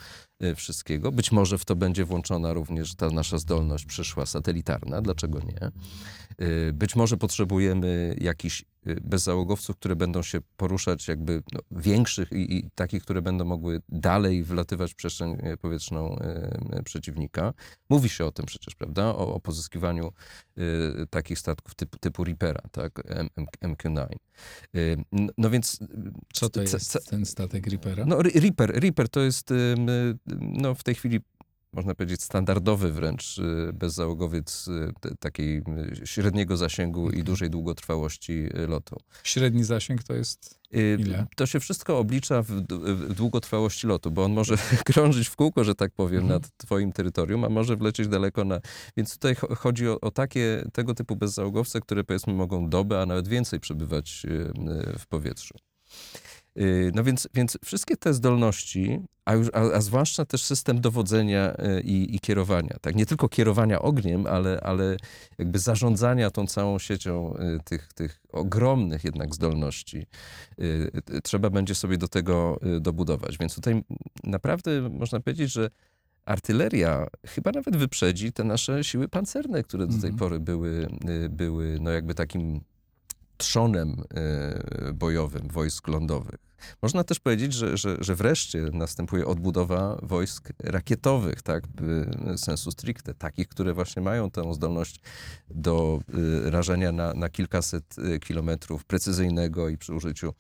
S2: wszystkiego. Być może w to będzie włączona również ta nasza zdolność przyszła satelitarna, dlaczego nie? E, Być może potrzebujemy jakichś e, bezzałogowców, które będą się poruszać jakby no, większych i, i takich, które będą mogły dalej wlatywać w przestrzeń powietrzną przeciwnika. Mówi się o tym przecież, prawda? O, o pozyskiwaniu takich statków typu, typu Reapera, tak? M, M, MQ-9. E, n- No więc...
S1: Co to jest ten statek Reapera?
S2: no, Re- Reaper, Reaper to jest y, no, w tej chwili, można powiedzieć, standardowy wręcz y, bezzałogowiec y, takiej y, średniego zasięgu i
S1: Mhm.
S2: dużej długotrwałości lotu.
S1: Średni zasięg to jest Ile?
S2: To się wszystko oblicza w, długotrwałości lotu, bo on może krążyć w kółko, że tak powiem,
S1: Mhm.
S2: nad twoim terytorium, a może wlecieć daleko na... Więc tutaj cho- chodzi o, o takie, tego typu bezzałogowce, które powiedzmy mogą dobę, a nawet więcej przebywać w powietrzu. Y, No więc, więc wszystkie te zdolności, a, już, a, a zwłaszcza też system dowodzenia y, i, i kierowania, tak, nie tylko kierowania ogniem, ale, ale jakby zarządzania tą całą siecią y, tych, tych ogromnych jednak zdolności, trzeba będzie sobie do tego dobudować. Więc tutaj naprawdę można powiedzieć, że artyleria chyba nawet wyprzedzi te nasze siły pancerne, które do tej
S1: Mhm.
S2: pory były, były no jakby takim trzonem bojowym wojsk lądowych. Można też powiedzieć, że, że, że wreszcie następuje odbudowa wojsk rakietowych, tak, y, sensu stricte, takich, które właśnie mają tę zdolność do y, rażenia na, na kilkaset y, kilometrów precyzyjnego i przy użyciu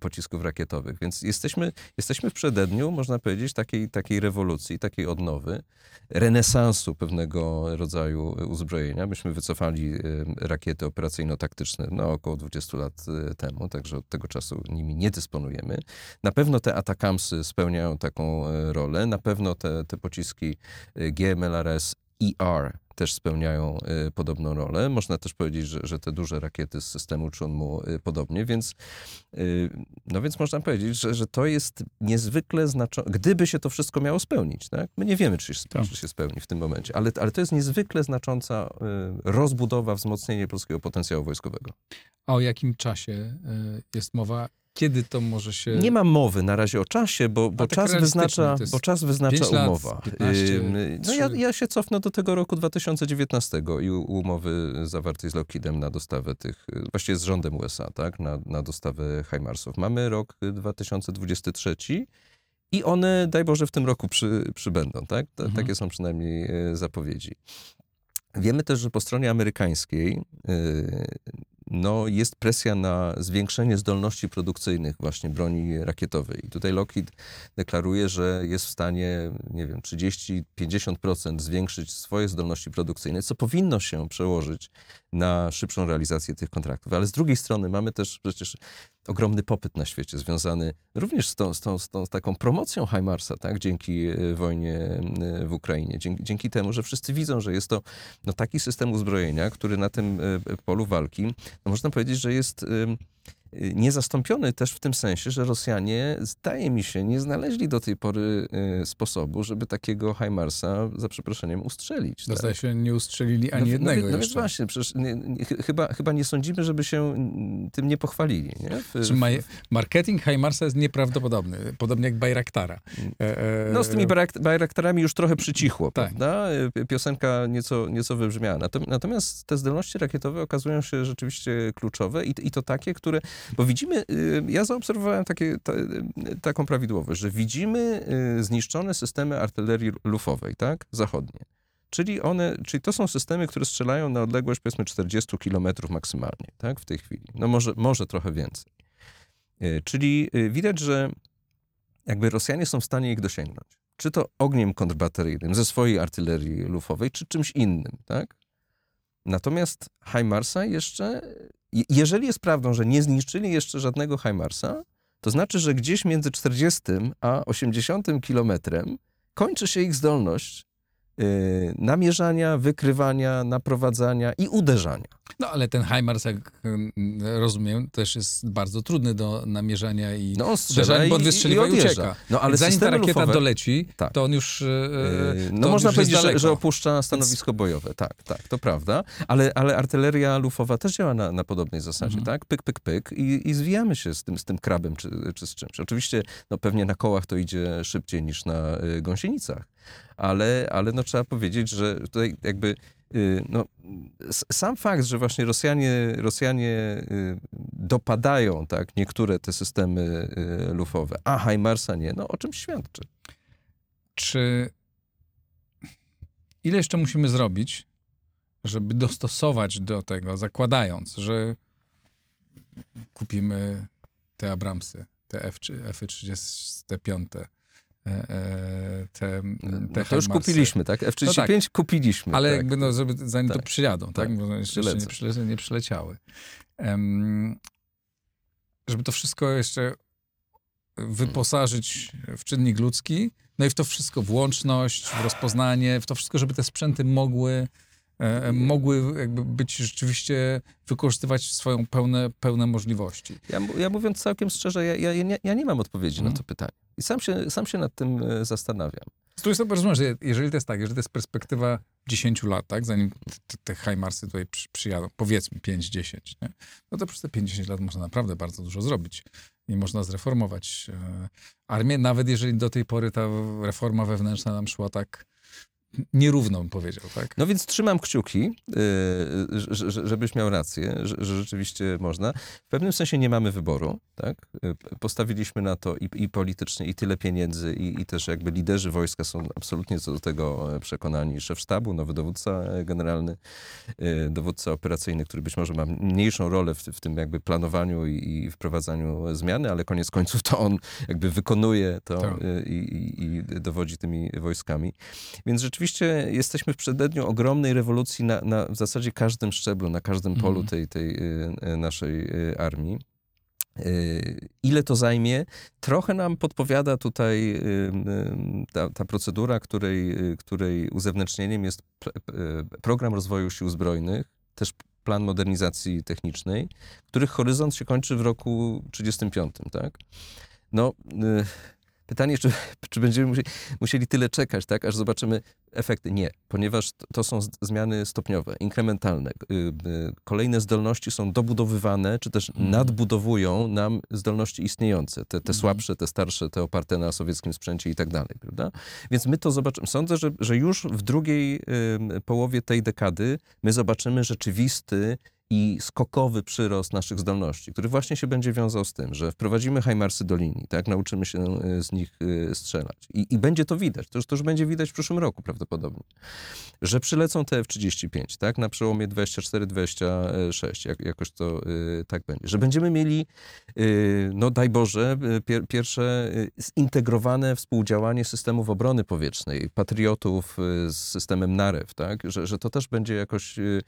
S2: pocisków rakietowych. Więc jesteśmy, jesteśmy w przededniu, można powiedzieć, takiej, takiej rewolucji, takiej odnowy, renesansu pewnego rodzaju uzbrojenia. Myśmy wycofali y, rakiety operacyjno-taktyczne no, około 20 lat y, temu, także od tego czasu nimi nie dysponujemy. Na pewno te Atakamsy spełniają taką rolę, na pewno te, te pociski GMLRS ER też spełniają y, podobną rolę. Można też powiedzieć, że, że te duże rakiety z systemu Chunmu y, podobnie, więc y, no więc można powiedzieć, że, że to jest niezwykle znaczące, gdyby się to wszystko miało spełnić, tak? My nie wiemy, czy się,
S1: Tak.
S2: czy się spełni w tym momencie, ale, ale to jest niezwykle znacząca rozbudowa, wzmocnienie polskiego potencjału wojskowego.
S1: A o jakim czasie jest mowa? Kiedy to może się...
S2: Nie ma mowy na razie o czasie, bo, bo,
S1: tak
S2: czas, wyznacza, bo czas wyznacza
S1: lat,
S2: umowa.
S1: 15,
S2: Ym, no ja, ja się cofnę do tego roku 2019 i umowy zawartej z Lockheedem na dostawę tych, y, właściwie z rządem USA, tak, na, na dostawę HIMARSów. Mamy rok y, 2023 i one, daj Boże, w tym roku przy, przybędą, tak? T-
S1: Mhm.
S2: Takie są przynajmniej y, zapowiedzi. Wiemy też, że po stronie amerykańskiej y, no, jest presja na zwiększenie zdolności produkcyjnych właśnie broni rakietowej. I tutaj Lockheed deklaruje, że jest w stanie, nie wiem, 30-50% zwiększyć swoje zdolności produkcyjne, co powinno się przełożyć na szybszą realizację tych kontraktów. Ale z drugiej strony mamy też przecież ogromny popyt na świecie, związany również z tą, z tą, z tą z taką promocją HIMARSa, tak, dzięki e, wojnie e, w Ukrainie. Dzięki, dzięki temu, że wszyscy widzą, że jest to no, taki system uzbrojenia, który na tym e, polu walki, no, można powiedzieć, że jest niezastąpiony też w tym sensie, że Rosjanie, zdaje mi się, nie znaleźli do tej pory y, sposobu, żeby takiego HIMARSa, za przeproszeniem, ustrzelić.
S1: No,
S2: tak?
S1: zdaje się, nie ustrzelili ani
S2: no,
S1: jednego
S2: no, no
S1: jeszcze.
S2: właśnie, przecież nie, nie, ch- chyba, chyba nie sądzimy, żeby się mm, tym nie pochwalili. Nie? W,
S1: marketing HIMARSa jest nieprawdopodobny, podobnie jak Bayraktara. E, e,
S2: No z tymi Bayraktarami już trochę przycichło,
S1: Tak.
S2: prawda? Y, Piosenka nieco, nieco wybrzmiała. Natom- Natomiast te zdolności rakietowe okazują się rzeczywiście kluczowe i, i to takie, które... Bo widzimy, y, ja zaobserwowałem takie, ta, y, taką prawidłowość, że widzimy y, zniszczone systemy artylerii lufowej, tak? Zachodnie. Czyli one, czyli to są systemy, które strzelają na odległość powiedzmy 40 kilometrów maksymalnie, tak? W tej chwili. No może, może trochę więcej. Czyli widać, że jakby Rosjanie są w stanie ich dosięgnąć. Czy to ogniem kontrbateryjnym ze swojej artylerii lufowej, czy czymś innym, tak? Natomiast HIMARSa jeszcze, je- jeżeli jest prawdą, że nie zniszczyli jeszcze żadnego HIMARSa, to znaczy, że gdzieś między 40 a 80 kilometrem kończy się ich zdolność yy, namierzania, wykrywania, naprowadzania i uderzania.
S1: No ale ten HIMARS, jak rozumiem, też jest bardzo trudny do namierzania i
S2: No on
S1: uderzania,
S2: i,
S1: bo
S2: i, i
S1: wystrzeliwa i
S2: odjeżdża.
S1: ucieka.
S2: No ale
S1: Zanim ta rakieta
S2: lufowe,
S1: doleci,
S2: Tak.
S1: to on już. e,
S2: Yy,
S1: to
S2: No
S1: on
S2: można
S1: już
S2: powiedzieć, że, że opuszcza stanowisko bojowe. Tak, tak, to prawda. Ale, ale artyleria lufowa też działa na, na podobnej zasadzie,
S1: Mhm.
S2: tak? Pyk, pyk, pyk i, i zwijamy się z tym, z tym krabem czy, czy z czymś. Oczywiście no pewnie na kołach to idzie szybciej niż na y, gąsienicach, ale, ale no trzeba powiedzieć, że tutaj jakby no, s- sam fakt, że właśnie Rosjanie, Rosjanie y, dopadają tak, niektóre te systemy y, lufowe, a HIMARSa nie, no o czym świadczy?
S1: Czy. Ile jeszcze musimy zrobić, żeby dostosować do tego, zakładając, że kupimy te Abramsy, te F, F-35, e, e, te, te
S2: No to już kupiliśmy, tak? F-35 kupiliśmy.
S1: Ale
S2: tak.
S1: jakby, no, żeby, zanim to
S2: Tak.
S1: przyjadą, tak?
S2: Tak.
S1: Bo jeszcze, jeszcze nie, przyle, nie przyleciały. Em, żeby to wszystko jeszcze wyposażyć w czynnik ludzki, no i w to wszystko, w łączność, w rozpoznanie, w to wszystko, żeby te sprzęty mogły, e, mogły jakby być rzeczywiście, wykorzystywać swoją pełne, pełne możliwości.
S2: Ja, ja mówiąc całkiem szczerze, ja, ja, ja, nie, ja nie mam odpowiedzi
S1: Mhm.
S2: na to pytanie. I sam się, sam się nad tym e, zastanawiam.
S1: Z drugiej strony rozumiem, że jeżeli to jest tak, jeżeli to jest perspektywa 10 lat, tak, zanim te, te HIMARSy tutaj przy, przyjadą, powiedzmy 5-10, nie? no to przez te 50 lat można naprawdę bardzo dużo zrobić i można zreformować e, armię, nawet jeżeli do tej pory ta reforma wewnętrzna nam szła tak nierówno, bym powiedział, tak?
S2: No więc trzymam kciuki, że- żebyś miał rację, że, rzeczywiście można. W pewnym sensie nie mamy wyboru, tak? E, Postawiliśmy na to i, i politycznie, i tyle pieniędzy, i, i też jakby liderzy wojska są absolutnie co do tego e, przekonani. Szef sztabu, nowy dowódca e, generalny, e, dowódca operacyjny, który być może ma mniejszą rolę w, w tym jakby planowaniu i, i wprowadzaniu zmiany, ale koniec końców to on jakby wykonuje to
S1: Tak.
S2: e, i, i, i dowodzi tymi wojskami. Więc rzeczywiście jesteśmy w przededniu ogromnej rewolucji na, na w zasadzie każdym szczeblu, na każdym polu
S1: Mhm.
S2: tej, tej y, y, naszej y, armii. Ile to zajmie? Trochę nam podpowiada tutaj ta, ta procedura, której, której uzewnętrznieniem jest program rozwoju sił zbrojnych, też plan modernizacji technicznej, których horyzont się kończy w roku 35, tak? No, pytanie, czy, czy będziemy musieli, musieli tyle czekać, tak, aż zobaczymy efekty? Nie, ponieważ to- są zmiany stopniowe, inkrementalne. Y, y, Kolejne zdolności są dobudowywane, czy też
S1: Mhm.
S2: nadbudowują nam zdolności istniejące, te, te
S1: Mhm.
S2: słabsze, te starsze, te oparte na sowieckim sprzęcie i tak dalej, prawda? Więc my to zobaczymy. Sądzę, że, że już w drugiej połowie tej dekady my zobaczymy rzeczywisty i skokowy przyrost naszych zdolności, który właśnie się będzie wiązał z tym, że wprowadzimy hajmarsy do linii, tak, nauczymy się y, z nich y, strzelać. I, I będzie to widać, to już, to już będzie widać w przyszłym roku prawdopodobnie, że przylecą te F-35, tak, na przełomie 24-26, jak, jakoś to y, tak będzie. Że będziemy mieli, y, no daj Boże, pier, pierwsze zintegrowane współdziałanie systemów obrony powietrznej, patriotów z systemem NAREW, tak, że, że to też będzie jakoś y,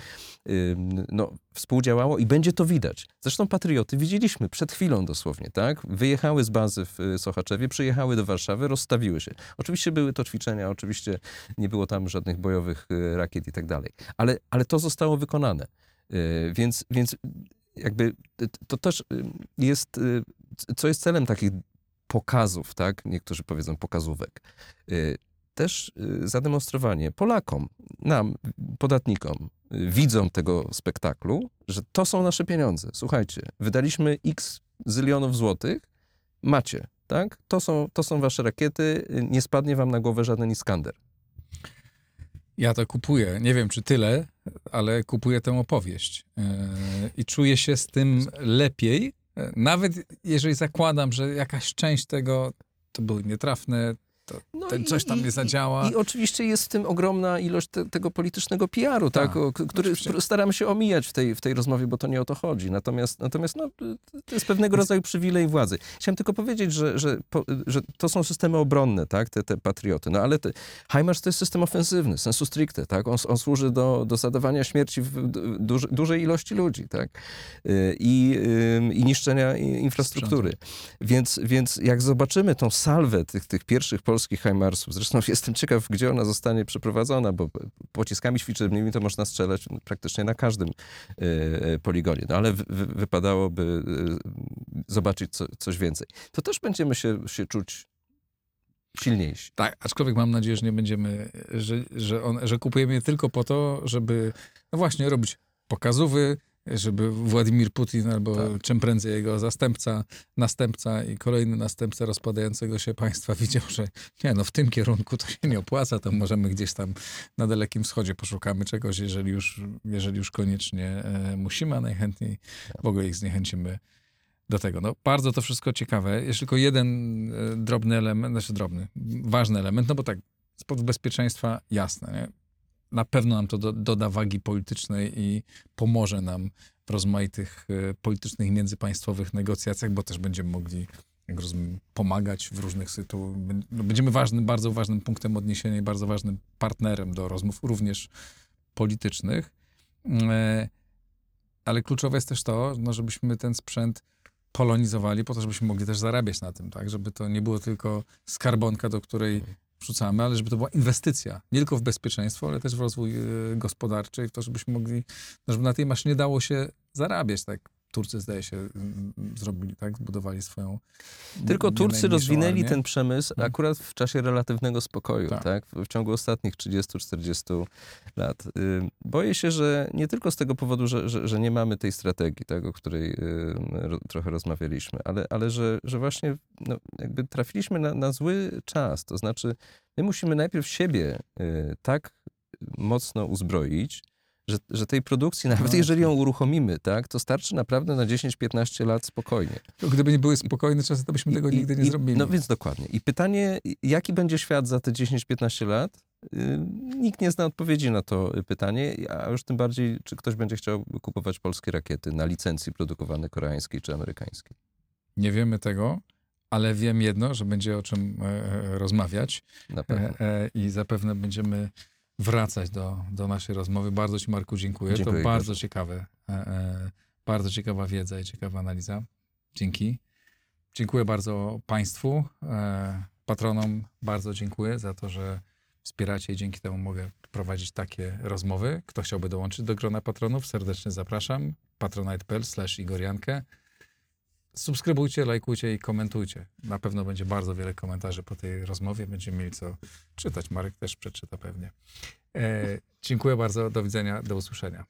S2: no, współdziałało i będzie to widać. Zresztą patrioty widzieliśmy przed chwilą dosłownie, tak? Wyjechały z bazy w y, Sochaczewie, przyjechały do Warszawy, rozstawiły się. Oczywiście były to ćwiczenia, oczywiście nie było tam żadnych bojowych y, rakiet i tak dalej, ale, ale to zostało wykonane. Y, Więc, więc jakby to też jest, co jest celem takich pokazów, tak? Niektórzy powiedzą pokazówek. Też zademonstrowanie Polakom, nam, podatnikom, widzom tego spektaklu, że to są nasze pieniądze. Słuchajcie, wydaliśmy x zylionów złotych, macie, tak? To są, to są wasze rakiety, nie spadnie wam na głowę żaden Iskander.
S1: Ja to kupuję. Nie wiem, czy tyle, ale kupuję tę opowieść. Yy, I czuję się z tym lepiej. Yy, Nawet jeżeli zakładam, że jakaś część tego to były nietrafne, to
S2: No
S1: ten
S2: i-
S1: coś tam
S2: i-
S1: nie zadziała.
S2: I oczywiście jest w tym ogromna ilość te, tego politycznego PR-u, tak,
S1: Tak,
S2: o, który
S1: oczywiście.
S2: staramy się omijać w tej, w tej rozmowie, bo to nie o to chodzi. Natomiast, natomiast no, to jest pewnego rodzaju przywilej władzy. Chciałem tylko powiedzieć, że, że, po, że to są systemy obronne, tak, te, te patrioty. No ale te, HIMARS to jest system ofensywny, sensu stricte, tak. On, on służy do, do zadawania śmierci w duży, dużej ilości ludzi, tak. Y, I, i niszczenia i- infrastruktury. Więc, więc jak zobaczymy tą salwę tych, tych pierwszych polskich HIMARSów, zresztą jestem ciekaw, gdzie ona zostanie przeprowadzona, bo pociskami świetlnymi to można strzelać praktycznie na każdym e, e, poligonie, no ale wy, wy, wypadałoby e, zobaczyć co, coś więcej. To też będziemy się, się czuć silniejsi.
S1: Tak, aczkolwiek mam nadzieję, że nie będziemy, że, że, on, że kupujemy je tylko po to, żeby no właśnie robić pokazówy, żeby Władimir Putin albo
S2: Tak.
S1: czym prędzej jego zastępca, następca i kolejny następca rozpadającego się państwa widział, że nie, no w tym kierunku to się nie opłaca, to możemy gdzieś tam na Dalekim Wschodzie poszukamy czegoś, jeżeli już, jeżeli już koniecznie e, musimy, a najchętniej w ogóle ich zniechęcimy do tego. No, bardzo to wszystko ciekawe. Jest tylko jeden e, drobny element, znaczy drobny, ważny element, no bo tak, z bezpieczeństwa jasne, nie? Na pewno nam to do, doda wagi politycznej i pomoże nam w rozmaitych e, politycznych międzypaństwowych negocjacjach, bo też będziemy mogli, jak rozumiem, pomagać w różnych sytuacjach. No, będziemy ważnym, bardzo ważnym punktem odniesienia i bardzo ważnym partnerem do rozmów, również politycznych. E, ale kluczowe jest też to, no, żebyśmy ten sprzęt polonizowali po to, żebyśmy mogli też zarabiać na tym, tak? Żeby to nie było tylko skarbonka, do której wrzucamy, ale żeby to była inwestycja. Nie tylko w bezpieczeństwo, ale też w rozwój y, gospodarczy i w to, żebyśmy mogli, no, żeby na tej maszynie dało się zarabiać, tak? Turcy, zdaje się, mm, zrobili, tak? Zbudowali swoją...
S2: Tylko Turcy rozwinęli
S1: armię.
S2: ten przemysł
S1: Mhm.
S2: akurat w czasie relatywnego spokoju,
S1: Tak.
S2: tak. W, ciągu ostatnich 30-40 lat. Y, Boję się, że nie tylko z tego powodu, że, że, że nie mamy tej strategii, tak, o której y, ro, trochę rozmawialiśmy, ale, ale że, że właśnie no, jakby trafiliśmy na, na zły czas. To znaczy, my musimy najpierw siebie y, tak mocno uzbroić, że, że tej produkcji, nawet
S1: No
S2: jeżeli ją uruchomimy, tak, to starczy naprawdę na 10-15 lat spokojnie.
S1: Gdyby nie były spokojne czasy, to byśmy tego
S2: I-
S1: nigdy nie
S2: i-
S1: zrobili.
S2: No więc dokładnie. I pytanie, jaki będzie świat za te 10-15 lat? Y, Nikt nie zna odpowiedzi na to pytanie, a już tym bardziej, czy ktoś będzie chciał kupować polskie rakiety na licencji produkowane koreańskiej czy amerykańskiej.
S1: Nie wiemy tego, ale wiem jedno, że będzie o czym e, e, rozmawiać. E, I zapewne będziemy wracać do, do naszej rozmowy. Bardzo Ci, Marku, dziękuję.
S2: Dziękuję,
S1: to bardzo ciekawe, e, e, bardzo ciekawa wiedza i ciekawa analiza. Dzięki. Dziękuję bardzo Państwu, e, patronom. Bardzo dziękuję za to, że wspieracie i dzięki temu mogę prowadzić takie rozmowy. Kto chciałby dołączyć do grona patronów, serdecznie zapraszam. patronite.pl slash igoriankę subskrybujcie, lajkujcie i komentujcie. Na pewno będzie bardzo wiele komentarzy po tej rozmowie. Będziemy mieli co czytać. Marek też przeczyta pewnie. E, dziękuję bardzo. Do widzenia. Do usłyszenia.